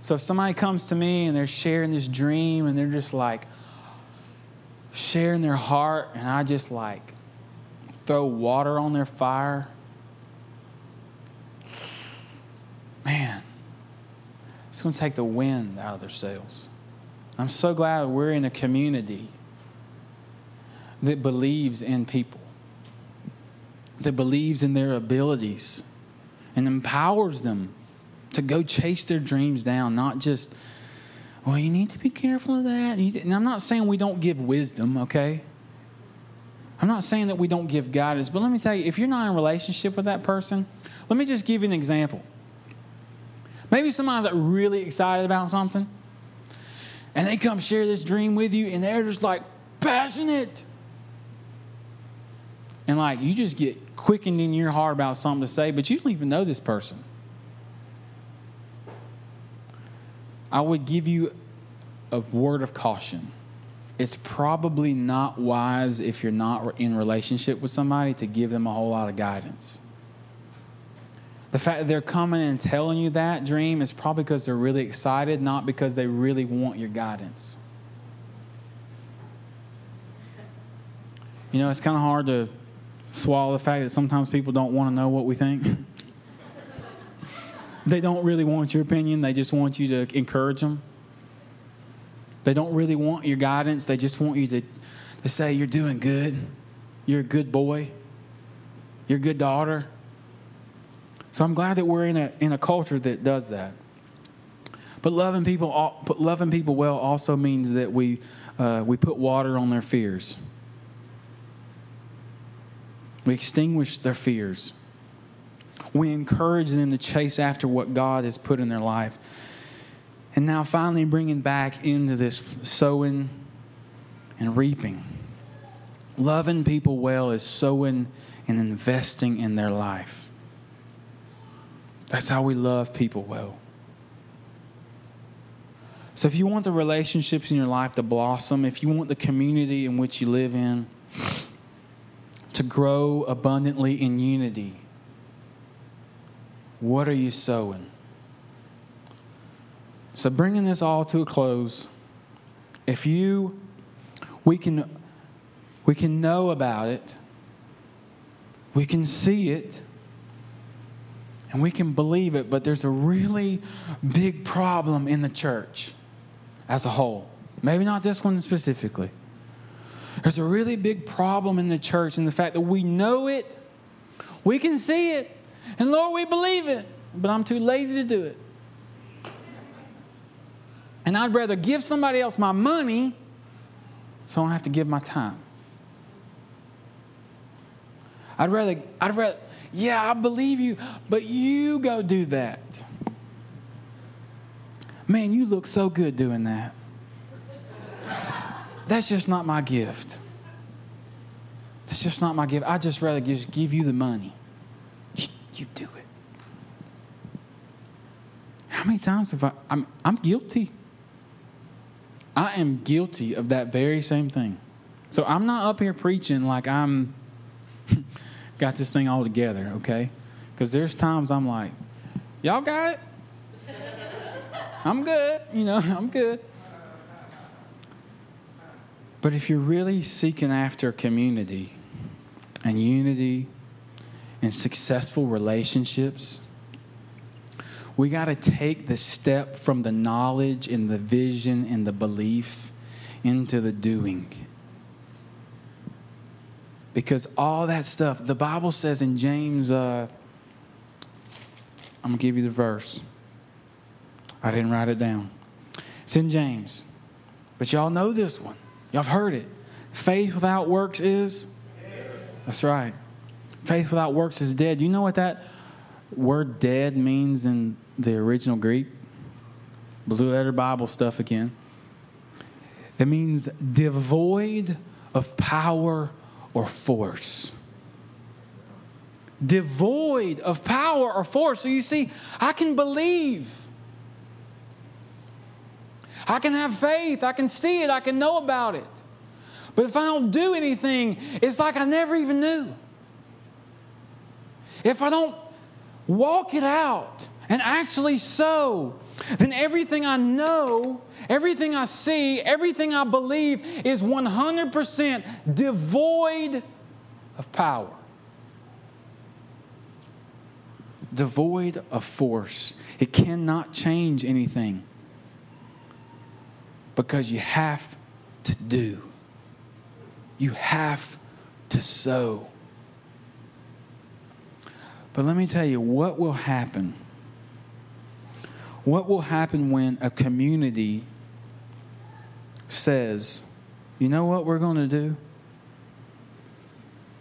So if somebody comes to me and they're sharing this dream and they're just like sharing their heart, and I just like throw water on their fire, man, it's going to take the wind out of their sails. I'm so glad we're in a community that believes in people. that believes in their abilities and empowers them to go chase their dreams down, not just, well, you need to be careful of that. And I'm not saying we don't give wisdom, okay? I'm not saying that we don't give guidance, but let me tell you, if you're not in a relationship with that person, let me just give you an example. Maybe somebody's really excited about something, and they come share this dream with you, and they're just like passionate. And like you just get quickened in your heart about something to say, but you don't even know this person. I would give you a word of caution. It's probably not wise if you're not in relationship with somebody to give them a whole lot of guidance. The fact that they're coming and telling you that dream is probably because they're really excited, not because they really want your guidance. You know, it's kind of hard to swallow the fact that sometimes people don't want to know what we think. [LAUGHS] they don't really want your opinion, they just want you to encourage them. They don't really want your guidance, they just want you to, to say, You're doing good. You're a good boy. You're a good daughter. So I'm glad that we're in a, in a culture that does that. But loving people, loving people well also means that we, uh, we put water on their fears. We extinguish their fears. We encourage them to chase after what God has put in their life. And now, finally, bringing back into this sowing and reaping. Loving people well is sowing and investing in their life. That's how we love people well. So, if you want the relationships in your life to blossom, if you want the community in which you live in, to grow abundantly in unity. What are you sowing? So, bringing this all to a close, if you, we can, we can know about it, we can see it, and we can believe it, but there's a really big problem in the church as a whole. Maybe not this one specifically. There's a really big problem in the church in the fact that we know it, we can see it, and Lord, we believe it, but I'm too lazy to do it. And I'd rather give somebody else my money so I don't have to give my time. I'd rather, I'd rather, yeah, I believe you, but you go do that. Man, you look so good doing that. That's just not my gift. That's just not my gift. I just rather just give you the money. You, do it. How many times have I? I'm, I'm guilty. I am guilty of that very same thing. So I'm not up here preaching like I'm [LAUGHS] got this thing all together, okay? Because there's times I'm like, y'all got it? [LAUGHS] I'm good, you know, [LAUGHS] I'm good. But if you're really seeking after community and unity and successful relationships, we got to take the step from the knowledge and the vision and the belief into the doing. Because all that stuff, the Bible says in James, uh, I'm going to give you the verse. I didn't write it down. It's in James. But y'all know this one. Y'all have heard it. Faith without works is? That's right. Faith without works is dead. You know what that word dead means in the original Greek? Blue letter Bible stuff again. It means devoid of power or force. Devoid of power or force. So you see, I can believe I can have faith, I can see it, I can know about it. But if I don't do anything, it's like I never even knew. If I don't walk it out and actually sow, then everything I know, everything I see, everything I believe is 100% devoid of power, devoid of force. It cannot change anything because you have to do. You have to sow. But let me tell you what will happen. What will happen when a community says, you know what we're going to do?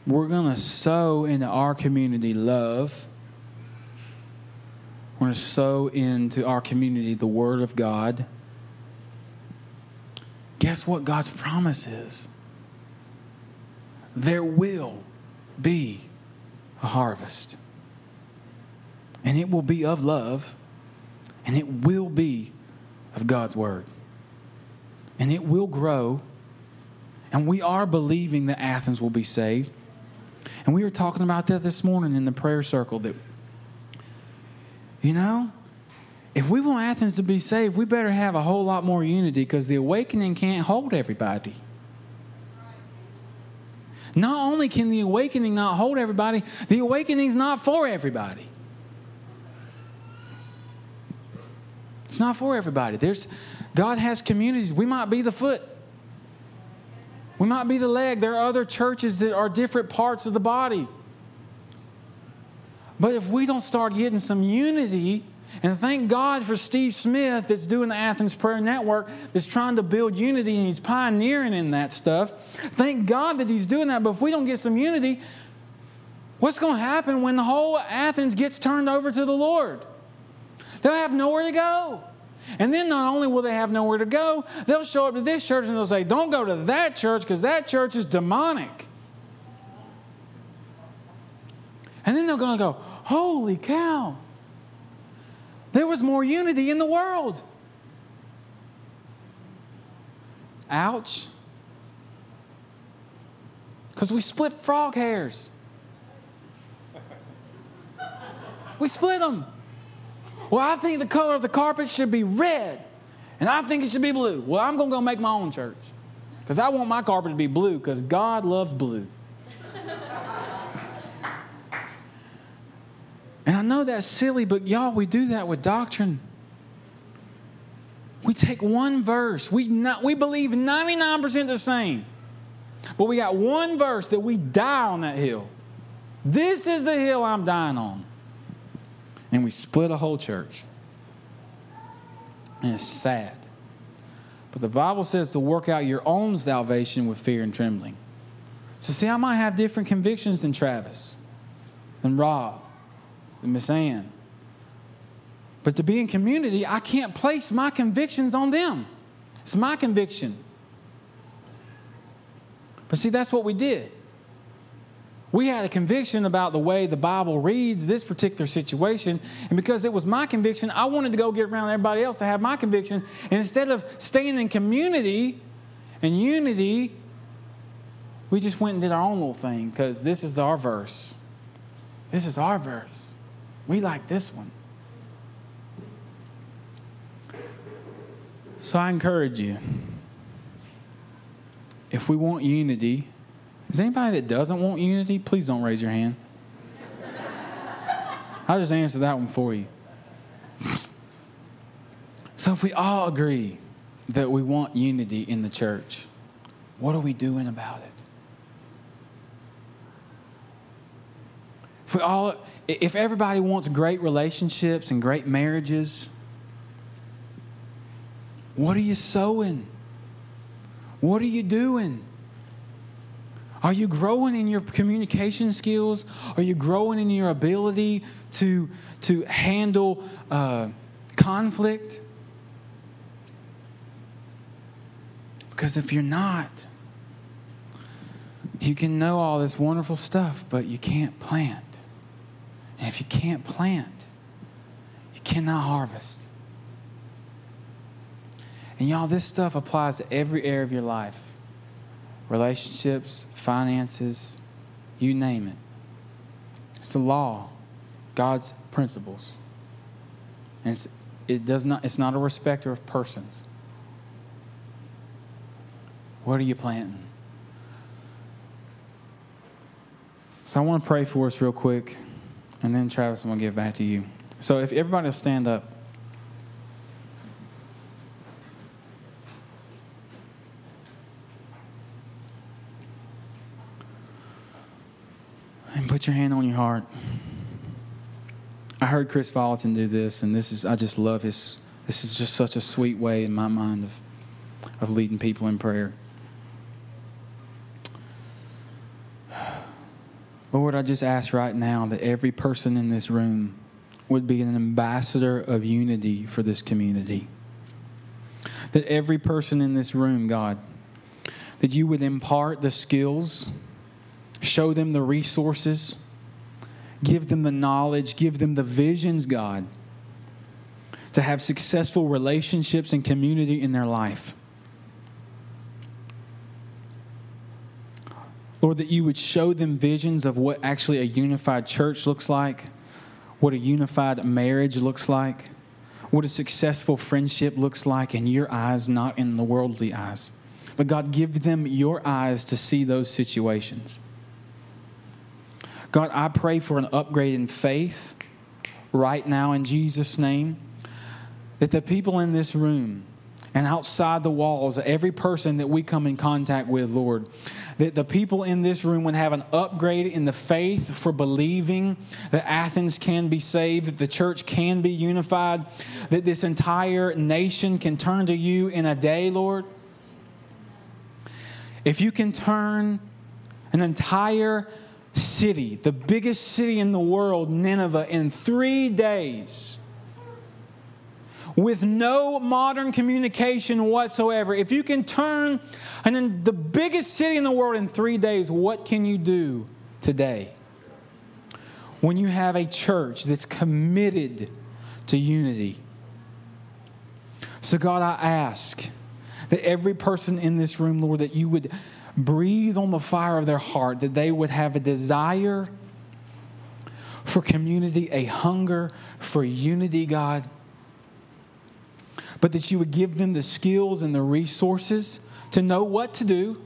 We're going to sow into our community love. We're going to sow into our community the Word of God. Guess what God's promise is? There will be a harvest. And it will be of love, and it will be of God's Word. And it will grow. And we are believing that Athens will be saved. And we were talking about that this morning in the prayer circle that, you know, if we want Athens to be saved, we better have a whole lot more unity because the awakening can't hold everybody. Not only can the awakening not hold everybody, the awakening's not for everybody. It's not for everybody. There's God has communities. We might be the foot. We might be the leg. There are other churches that are different parts of the body. But if we don't start getting some unity, and thank God for Steve Smith that's doing the Athens Prayer Network that's trying to build unity and he's pioneering in that stuff. Thank God that he's doing that. But if we don't get some unity, what's going to happen when the whole Athens gets turned over to the Lord? They'll have nowhere to go. And then not only will they have nowhere to go, they'll show up to this church and they'll say, Don't go to that church because that church is demonic. And then they're going to go, Holy cow, there was more unity in the world. Ouch. Because we split frog hairs. We split them. Well, I think the color of the carpet should be red, and I think it should be blue. Well, I'm going to go make my own church because I want my carpet to be blue because God loves blue. [LAUGHS] and I know that's silly, but y'all, we do that with doctrine. We take one verse, we, not, we believe 99% the same, but we got one verse that we die on that hill. This is the hill I'm dying on and we split a whole church. And it's sad. But the Bible says to work out your own salvation with fear and trembling. So, see, I might have different convictions than Travis, than Rob, than Miss Ann. But to be in community, I can't place my convictions on them. It's my conviction. But see, that's what we did we had a conviction about the way the Bible reads this particular situation. And because it was my conviction, I wanted to go get around everybody else to have my conviction. And instead of staying in community and unity, we just went and did our own little thing because this is our verse. This is our verse. We like this one. So I encourage you if we want unity, is anybody that doesn't want unity? Please don't raise your hand. I'll just answer that one for you. So, if we all agree that we want unity in the church, what are we doing about it? If we all, if everybody wants great relationships and great marriages, what are you sowing? What are you doing? Are you growing in your communication skills? Are you growing in your ability to, to handle uh, conflict? Because if you're not, you can know all this wonderful stuff, but you can't plant. And if you can't plant, you cannot harvest. And y'all, this stuff applies to every area of your life relationships, finances, you name it. It's a law, God's principles. And it's, it does not, it's not a respecter of persons. What are you planting? So I want to pray for us real quick, and then Travis, I'm going to give back to you. So if everybody will stand up. Put your hand on your heart. I heard Chris Vallotton do this, and this is I just love his. This is just such a sweet way in my mind of of leading people in prayer. Lord, I just ask right now that every person in this room would be an ambassador of unity for this community. That every person in this room, God, that you would impart the skills, show them the resources, give them the knowledge, give them the visions, God, to have successful relationships and community in their life. Lord, that you would show them visions of what actually a unified church looks like, what a unified marriage looks like, what a successful friendship looks like in your eyes, not in the worldly eyes. But God, give them your eyes to see those situations. God, I pray for an upgrade in faith right now in Jesus' name. That the people in this room and outside the walls, every person that we come in contact with, Lord, that the people in this room would have an upgrade in the faith for believing that Athens can be saved, that the church can be unified, that this entire nation can turn to you in a day, Lord. If you can turn an entire city, the biggest city in the world, Nineveh, in three days, with no modern communication whatsoever, if you can turn and then the biggest city in the world in three days, what can you do today? When you have a church that's committed to unity. So, God, I ask that every person in this room, Lord, that you would breathe on the fire of their heart, that they would have a desire for community, a hunger for unity, God but that you would give them the skills and the resources to know what to do.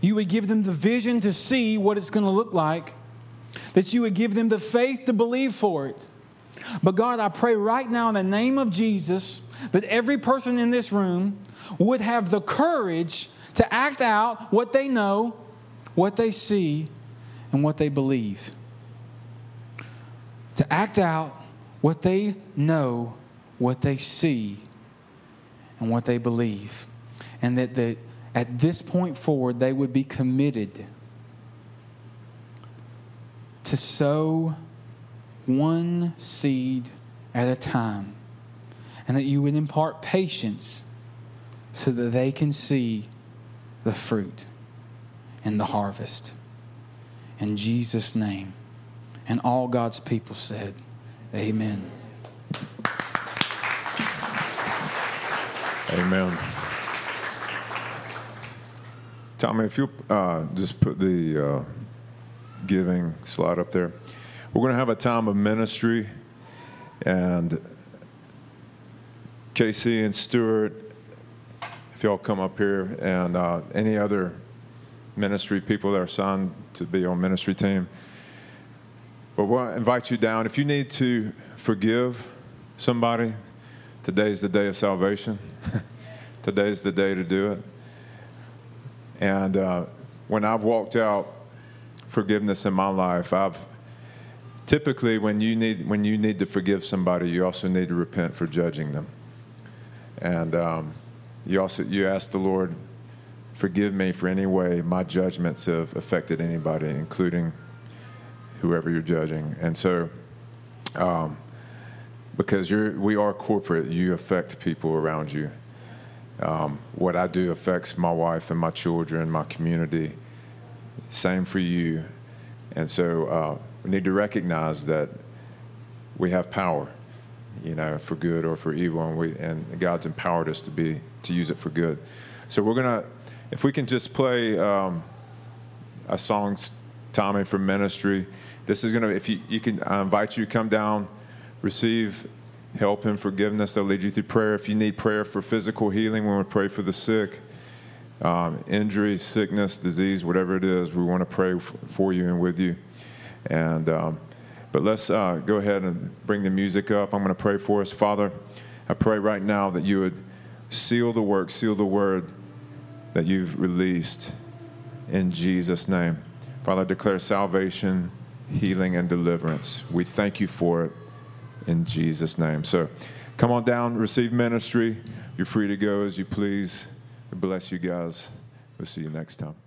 You would give them the vision to see what it's going to look like, that you would give them the faith to believe for it. But God, I pray right now in the name of Jesus that every person in this room would have the courage to act out what they know, what they see, and what they believe. To act out what they know what they see and what they believe. And that the, at this point forward, they would be committed to sow one seed at a time. And that you would impart patience so that they can see the fruit and the harvest. In Jesus' name. And all God's people said, Amen. Amen. Tommy, if you uh, just put the uh, giving slide up there, we're going to have a time of ministry, and KayCee and Stuart, if y'all come up here, and uh, any other ministry people that are signed to be on ministry team. But we'll invite you down. If you need to forgive somebody, Today's the day of salvation. [LAUGHS] Today's the day to do it. And uh, when I've walked out forgiveness in my life, I've typically when you need when you need to forgive somebody, you also need to repent for judging them. And um, you also you ask the Lord, forgive me for any way my judgments have affected anybody, including whoever you're judging. And so. Um, because you're, we are corporate. You affect people around you. Um, what I do affects my wife and my children, my community. Same for you. And so uh, we need to recognize that we have power, you know, for good or for evil, and we and God's empowered us to be to use it for good. So we're gonna, if we can just play um, a song, Tommy from ministry. This is gonna, if you you can, I invite you to come down receive help and forgiveness. They'll lead you through prayer. If you need prayer for physical healing, we want to pray for the sick, um, injury, sickness, disease, whatever it is. We want to pray f- for you and with you. And um, but let's uh, go ahead and bring the music up. I'm going to pray for us, Father. I pray right now that you would seal the work, seal the word that you've released in Jesus' name. Father, I declare salvation healing and deliverance. We thank you for it in Jesus' name. So come on down, receive ministry. You're free to go as you please. bless you guys. We'll see you next time.